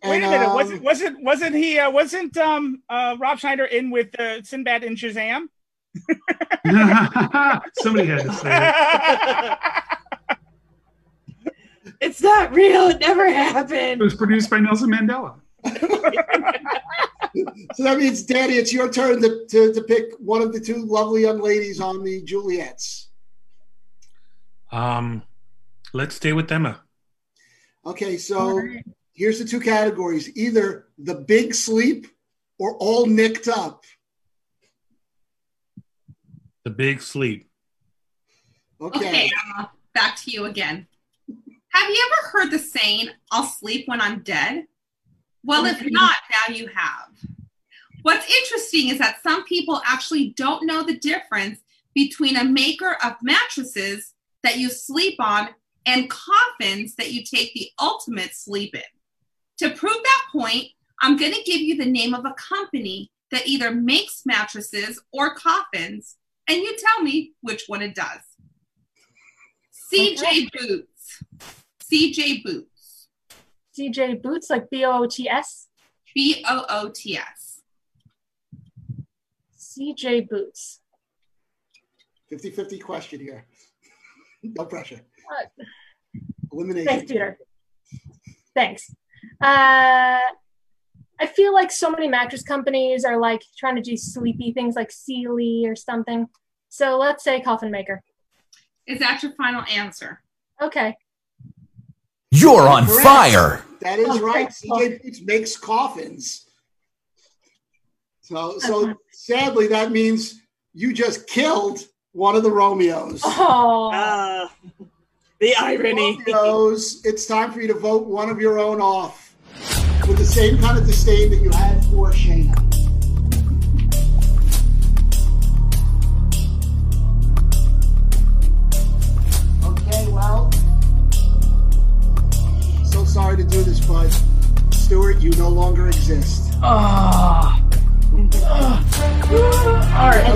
Wait a minute. um, wasn't wasn't wasn't he? Uh, wasn't um uh, Rob Schneider in with uh, Sinbad in Shazam? Somebody had to say it. It's not real. It never happened. It was produced by Nelson Mandela. So that means, Danny, it's your turn to, to, to pick one of the two lovely young ladies on the Juliets. Um, let's stay with Emma. Okay, so here's the two categories either the big sleep or all nicked up. The big sleep. Okay. Okay, Emma, back to you again. Have you ever heard the saying, I'll sleep when I'm dead? Well, if not, now you have. What's interesting is that some people actually don't know the difference between a maker of mattresses that you sleep on and coffins that you take the ultimate sleep in. To prove that point, I'm going to give you the name of a company that either makes mattresses or coffins, and you tell me which one it does. CJ Boots. CJ Boots. CJ Boots, like B O O T S. B O O T S. CJ Boots. 50 50 question here. No pressure. Uh, Elimination. Thanks, Peter. Thanks. Uh, I feel like so many mattress companies are like trying to do sleepy things like Sealy or something. So let's say coffin maker. Is that your final answer? Okay. You're on Correct. fire. That is Oh, right. thanks, CJ Boots makes coffins. So, so sadly, that means you just killed one of the Romeos. Oh. Uh, the irony. Romeos, it's time for you to vote one of your own off with the same kind of disdain that you had for Shayna. Okay, well, so sorry to do this, but Stuart, you no longer exist. Ah. All right.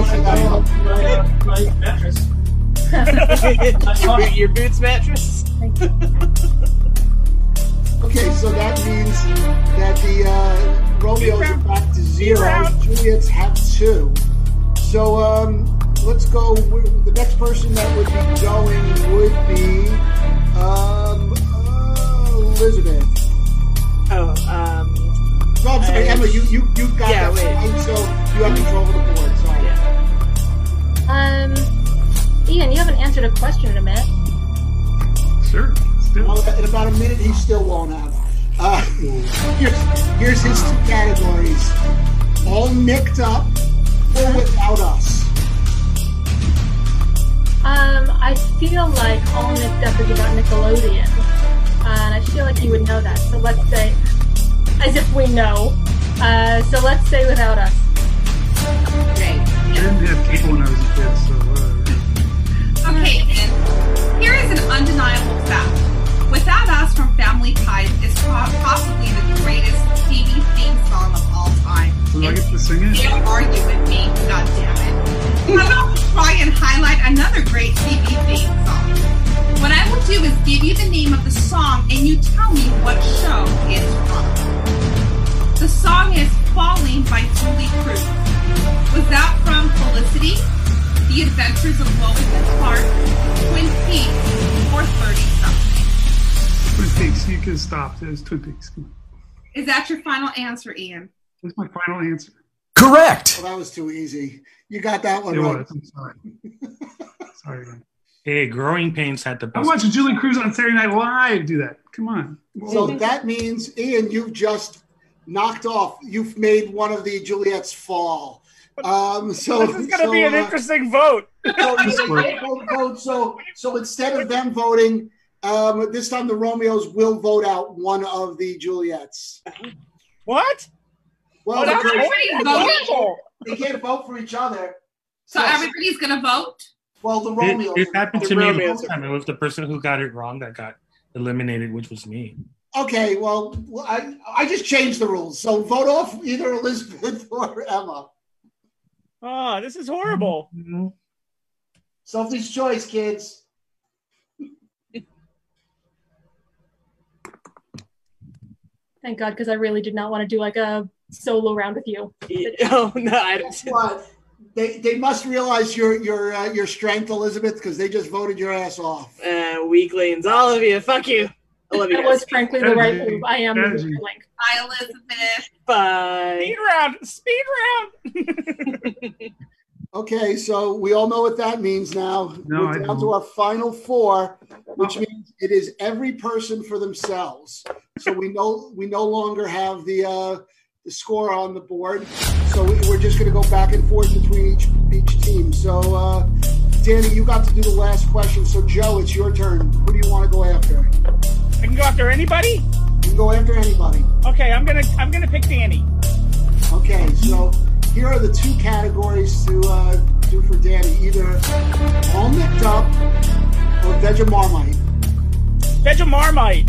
My, my your, boots mattress. Okay, so that means that the uh, Romeos are back to zero. Juliets have two. So um, let's go. The next person that would be going would be um, uh, Elizabeth. Oh, um. No, I'm sorry, uh, Emma. You you you got yeah, that wait. right, so you have control of the board. Answered a question in a minute. Sure. Well, in about a minute, he still won't have. Uh, here's, here's his two categories: all nicked up or without us. Um, I feel like all Nicked Up is about Nickelodeon. Uh, and I feel like you would know that. So let's say, as if we know. Uh, so let's say without us. Okay. I didn't have cable when I was a kid, is an undeniable fact. Without Us from Family Ties is possibly the greatest TV theme song of all time. Do I get to sing it? Can't argue with me, God damn it. Going to try and highlight another great TV theme song. What I will do is give you the name of the song and you tell me what show it's from. The song is Falling by Julee Cruise. Was that from Felicity, The Adventures of Lois and Clark, Twin Peaks, or 30 something? Twin Peaks. You can stop. There's Twin Peaks. Is that your final answer, Ian? That's my final answer. Correct. Well, that was too easy. You got that one It right. was. I'm sorry. sorry. man. Hey, Growing Pains had the best. I watched Julee Cruise on Saturday Night Live do that. Come on. So that means, Ian, you've just knocked off. You've made one of the Juliets fall. Um, so This is going to so, be an uh, interesting vote. so, so, so, so, so instead of them voting, um, this time the Romeos will vote out one of the Juliets. What? Well, Oh, that's because great. Voting? they can't vote for each other. So everybody's going to vote? Well, the It, Romeos. it happened to me Romeos last time. It was the person who got it wrong that got eliminated, which was me. Okay, well, well, I I just changed the rules. So vote off either Elizabeth or Emma. Oh, this is horrible. Sophie's choice, kids. Thank God, because I really did not want to do like a solo round with you. Oh no, I Guess what? They they must realize your your uh, your strength, Elizabeth, because they just voted your ass off. Uh, weaklings, all of you. Fuck you. I love. That was frankly the right move. I am Energy. moving link. Bye, Elizabeth. Bye. Speed round. Speed round. Okay, so we all know what that means now. No, We're I down don't. to our final four, which means it is every person for themselves. So we know we no longer have the uh, the score on the board. So we- we're just going to go back and forth between each each team. So uh, Danny, you got to do the last question. So Joe, it's your turn. Who do you want to go after? I can go after anybody. You can go after anybody. Okay, I'm gonna I'm gonna pick Danny. Okay, so here are the two categories to uh, do for Danny: either all nicked up or Vegemarmite. Vegemarmite.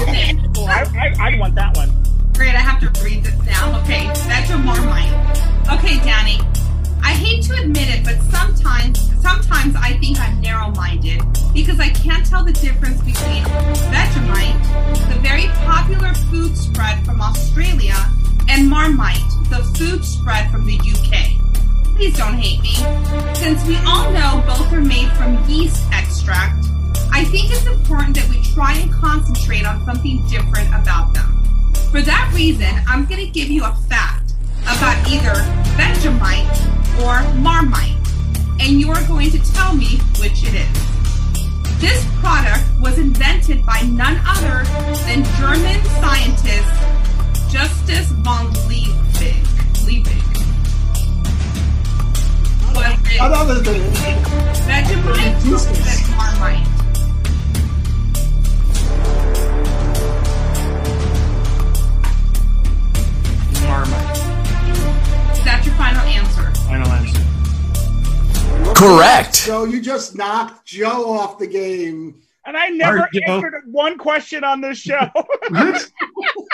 Okay. Oh, I, I, I'd want that one. Great, I have to read this down. Okay, Vegemarmite. Okay, Danny. I hate to admit it, but sometimes, sometimes I think I'm narrow-minded because I can't tell the difference between Vegemite, the very popular food spread from Australia, and Marmite, the food spread from the UK. Please don't hate me. Since we all know both are made from yeast extract, I think it's important that we try and concentrate on something different about them. For that reason, I'm going to give you a fact about either Vegemite or Marmite, and you are going to tell me which it is. This product was invented by none other than German scientist Justus von Liebig. Liebig. Was it Vegemite or was it Marmite? Marmite. Correct. So you just knocked Joe off the game. And I never Alright, Joe. answered one question on this show. What?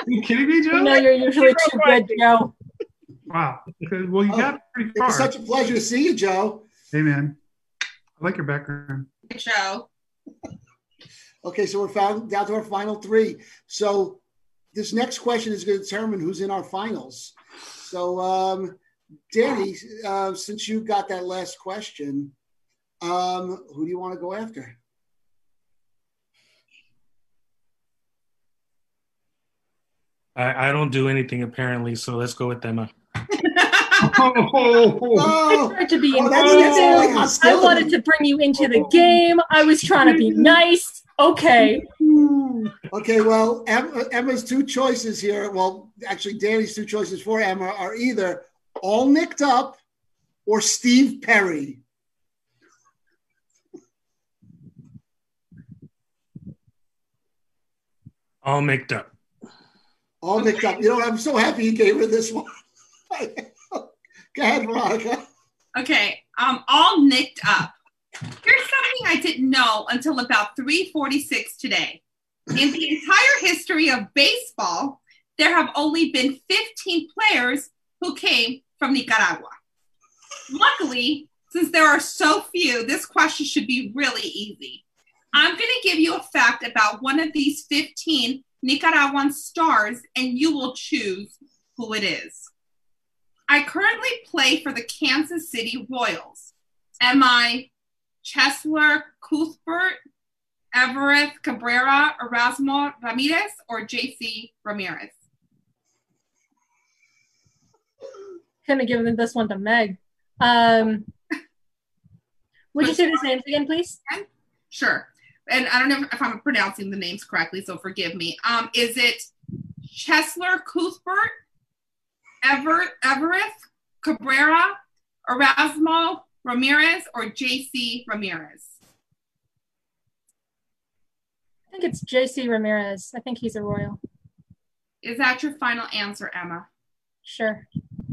Are you kidding me, Joe? You know you're usually too good, Joe. Wow. Okay, Well, you got pretty far. was such a pleasure to see you, Joe. hey, man. I like your background. Joe. Okay, so we're found down to our final three. So this next question is going to determine who's in our finals. So, um, Danny, uh, since you got that last question, um, who do you want to go after? I, I don't do anything apparently, so let's go with Emma. Oh, I tried to be Oh, that's- that's. I wanted to bring you into the game. I was trying to be nice. Okay. Okay, well, Em- Emma's two choices here. Well, actually, Danny's two choices for Emma are either all nicked up or Steve Perry. All nicked up. All nicked up. You know? I'm so happy you gave her this one. Go ahead, Veronica. Okay, um, all nicked up. Here's something I didn't know until about 346 today. In the entire history of baseball, there have only been 15 players who came from Nicaragua. Luckily, since there are so few, this question should be really easy. I'm going to give you a fact about one of these 15 Nicaraguan stars, and you will choose who it is. I currently play for the Kansas City Royals. Am I Cheslor Cuthbert, Everett Cabrera, Erasmo Ramirez, or JC Ramirez? Couldn't have given this one to Meg. Um, would you say his names again, please? Sure. And I don't know if I'm pronouncing the names correctly, so forgive me. Um, is it Cheslor Cuthbert, Ever Everett Cabrera, Erasmo Ramirez, or JC Ramirez? I think it's JC Ramirez. I think he's a Royal. Is that your final answer, Emma? Sure.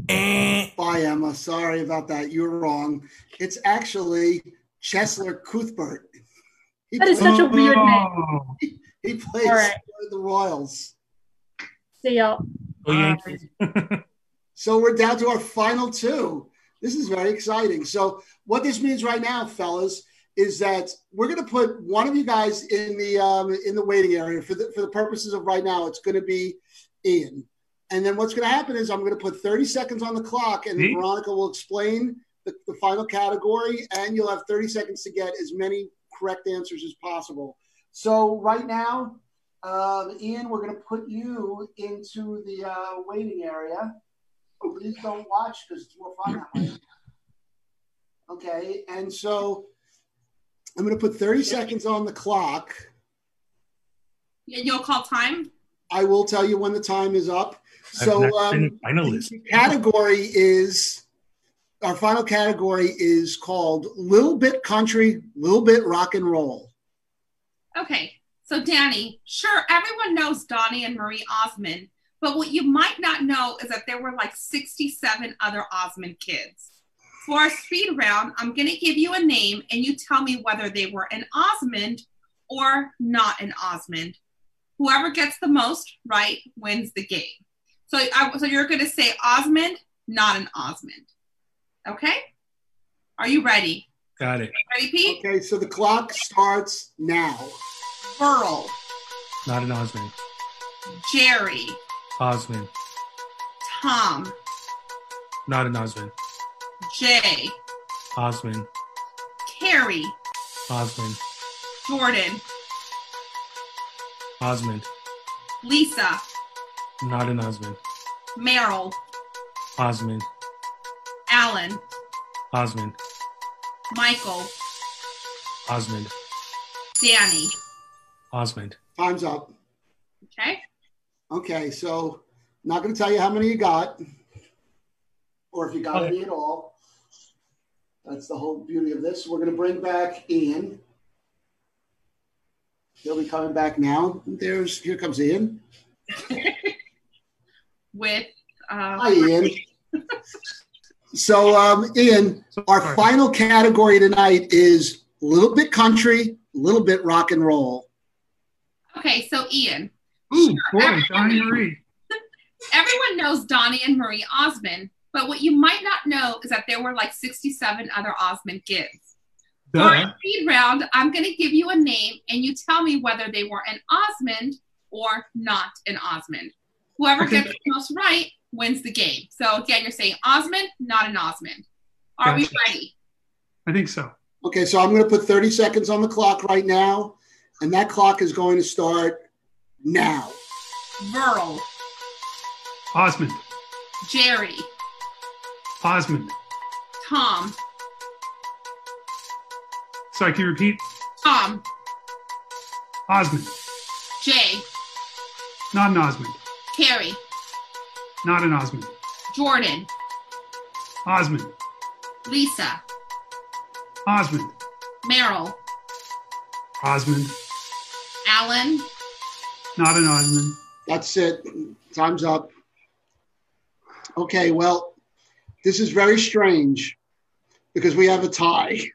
Bye, Emma. Sorry about that. You were wrong. It's actually Cheslor Cuthbert. He That is played- such a weird name. Oh, He plays All right. the Royals. See y'all. So we're down to our final two. This is very exciting. So what this means right now, fellas, is that we're going to put one of you guys in the um, in the waiting area for the for the purposes of right now. It's going to be Ian, and then what's going to happen is I'm going to put 30 seconds on the clock, and then Me? Veronica will explain the, the final category, and you'll have 30 seconds to get as many correct answers as possible. So right now, um, Ian, we're going to put you into the uh, waiting area. Please don't watch because it's more fun that way. Okay, and so I'm going to put 30 seconds on the clock. And you'll call time. I will tell you when the time is up. I've So um, finalist. the category is our final category is called Little Bit Country, Little Bit Rock and Roll. Okay, so Danny, sure, everyone knows Donny and Marie Osmond, but what you might not know is that there were like 67 other Osmond kids. For our speed round, I'm going to give you a name and you tell me whether they were an Osmond or not an Osmond. Whoever gets the most right wins the game. So, I, so you're going to say Osmond, not an Osmond. Okay? Are you ready? Got it. Ready, Pete? Okay, so the clock starts now. Burl, Not an Osmond. Jerry, Osmond. Tom, Not an Osmond. Jay, Osmond. Carrie, Osmond. Jordan, Osmond. Lisa, Not an Osmond. Merrill, Osmond. Alan, Osmond. Michael, Osmond. Danny. Osmond. Time's up. Okay? Okay, so not going to tell you how many you got, or if you got any at all. That's the whole beauty of this. We're going to bring back Ian. He'll be coming back now. There's here comes Ian. With uh, Hi, Ian. So, um, Ian, our final category tonight is a little bit country, a little bit rock and roll. Okay, so Ian. Ooh, boy, Donny Marie. Everyone knows Donny and Marie Osmond, but what you might not know is that there were like 67 other Osmond kids. For our Duh. speed round, I'm going to give you a name and you tell me whether they were an Osmond or not an Osmond. Whoever Okay. gets the most right wins the game. So again, you're saying Osmond, not an Osmond. Are we ready? I think so. Okay, so I'm going to put 30 seconds on the clock right now, and that clock is going to start now. Verl, Osmond. Jerry, Osmond. Tom, Sorry, can you repeat? Tom, Osmond. Jay, Not an Osmond. Carrie, Not an Osmond. Jordan, Osmond. Lisa, Osmond. Merrill, Osmond. Alan, Not an Osmond. That's it. Time's up. Okay, well, this is very strange because we have a tie.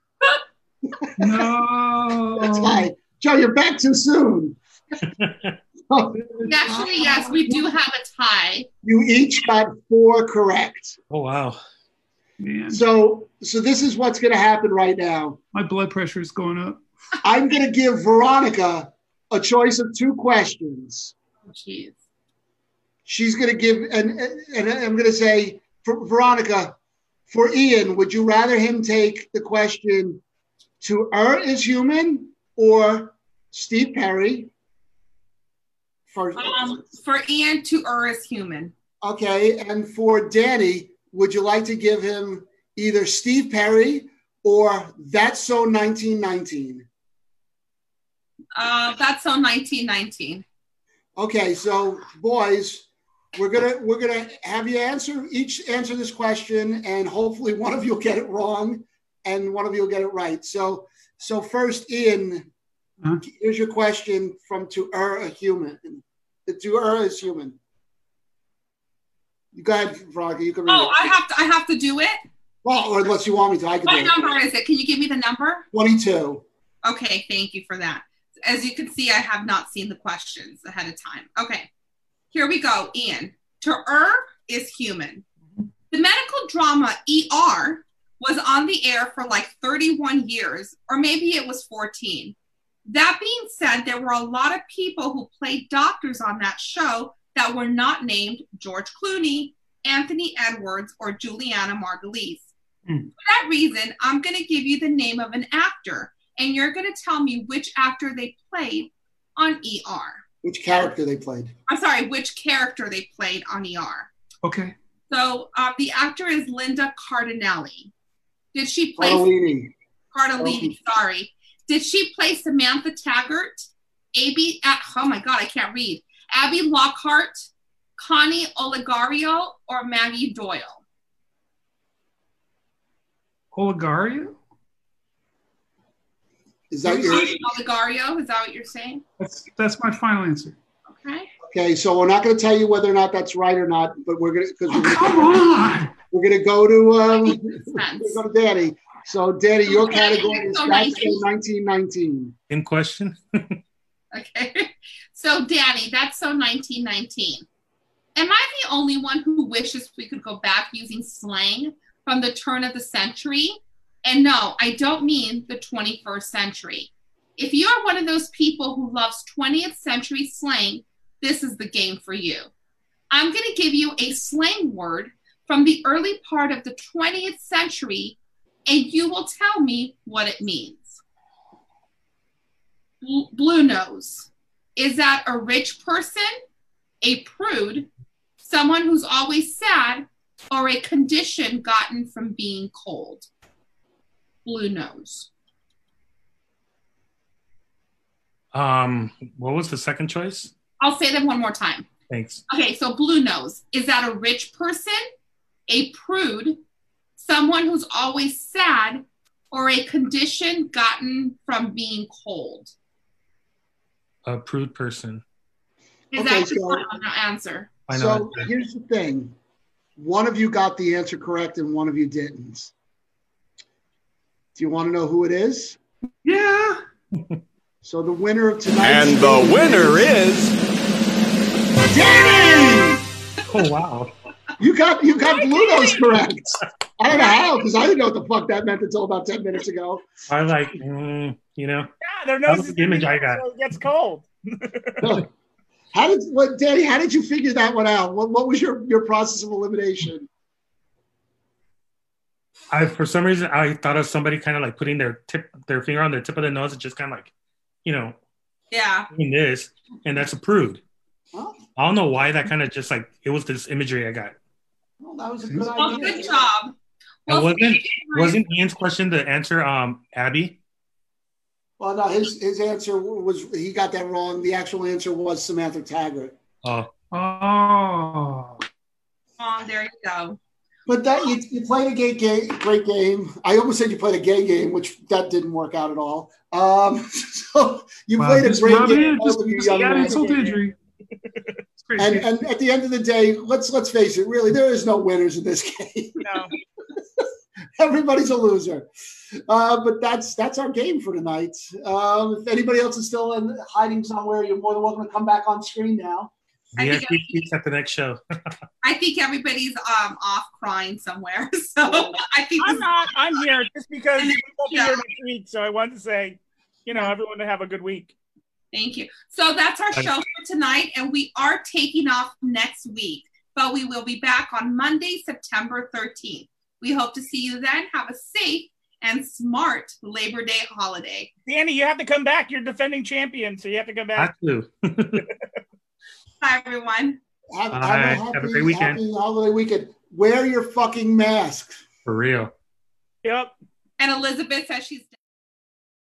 No. a tie. Joe, you're back too soon. Actually, yes, we do have a tie. You each got four correct. Oh wow. Man, So, so this is what's going to happen right now. my blood pressure is going up. I'm going to give Veronica a choice of two questions. Oh, Jeez. She's going to give, and, and I'm going to say, for Veronica, for Ian, would you rather him take the question to Er is human or Steve Perry? For, Um, for Ian, to Ur is human. okay, and for Danny, would you like to give him either Steve Perry or That's So 1919? Uh, that's So 1919. Okay, so boys, we're gonna we're gonna have you answer each answer this question, and hopefully one of you will get it wrong, and one of you will get it right. So so first, Ian, Huh? here's your question from to er a human. To er is human. You go ahead, Veronica. You can read Oh, it. I have to. I have to do it. Well, or unless you want me to, I can What do it. number is it? Can you give me the number? Twenty-two. Okay, thank you for that. as you can see, I have not seen the questions ahead of time. Okay, here we go, Ian. To err is human. The medical drama ER was on the air for like 31 years, or maybe it was 14. That being said, there were a lot of people who played doctors on that show that were not named George Clooney, Anthony Edwards, or Julianna Margulies. Hmm. For that reason, I'm going to give you the name of an actor, and you're going to tell me which actor they played on ER. Which character they played? I'm sorry, which character they played on ER. Okay. So um, the actor is Linda Cardinelli. Did she play Cardellini. Cardellini? Sorry. Did she play Samantha Taggart? Abby? Oh my God, I can't read. Abby Lockhart, Connie Oligario, or Maggie Doyle? Oligario? Is that your? Oligario? Is that what you're saying? That's that's my final answer. Okay. Okay, so we're not going to tell you whether or not that's right or not, but we're going to because we're Oh, Come on. we're going to go to um, we're going to go to Danny. So, Danny, your category is So That's 19. 1919. In question? Okay. So, Danny, that's so 1919. Am I the only one who wishes we could go back using slang from the turn of the century? And no, I don't mean the 21st century. If you are one of those people who loves 20th century slang, this is the game for you. I'm going to give you a slang word from the early part of the 20th century, and you will tell me what it means. Bl- Blue nose. Is that a rich person, a prude, someone who's always sad, or a condition gotten from being cold? Blue nose. Um, what was the second choice? I'll say them one more time. Thanks. Okay, so blue nose. Is that a rich person, a prude, someone who's always sad, or a condition gotten from being cold? A prude person. Is Okay, that your so- answer? I know. So here's the thing: one of you got the answer correct, and one of you didn't. Do you want to know who it is? Yeah. So the winner of tonight, And the winner is Danny. Oh wow. You got you got blue nose correct. I don't know how because I didn't know what the fuck that meant until about ten minutes ago. I like, mm, you know, Yeah, their nose was is the image I got. so it gets cold. How did what, Danny? How did you figure that one out? What, what was your your process of elimination? I for some reason I thought of somebody kind of like putting their tip, their finger on the tip of the nose and just kind of like, you know, Yeah. doing this, and that's approved. prude. Oh, I don't know why that kind of just like it was this imagery I got. well, that was a good Well, idea. good job. And Well, wasn't thank wasn't Ian's question the answer? Um, Abby. Well, no, his his answer was he got that wrong. The actual answer was Samantha Taggart. Oh, Oh. Oh, there you go. But that you, you played a gay game, great game. I almost said you played a gay game, which that didn't work out at all. Um, so you Wow, played a great game, in, both just- of you just young add men. insult to injury. It's great. And and at the end of the day, let's let's face it, really, there is no winners in this game. No. Everybody's a loser. Uh, but that's that's our game for tonight. Um, if anybody else is still in, hiding somewhere, you're more than welcome to come back on screen now. I yeah, think- keep, keep at the next show. I think everybody's um off crying somewhere. So I think I'm not. I'm here just because we won't be here next week. So I wanted to say, you know, everyone to have a good week. Thank you. So that's our Thank show for tonight, and we are taking off next week, but we will be back on Monday, September 13th. We hope to see you then. Have a safe and smart Labor Day holiday. Danny, you have to come back. You're defending champion, so you have to come back. Have to. Bye, everyone. Have, All have right. a Have a happy, great weekend. happy holiday weekend. Wear your fucking mask. For real. Yep. And Elizabeth says she's done.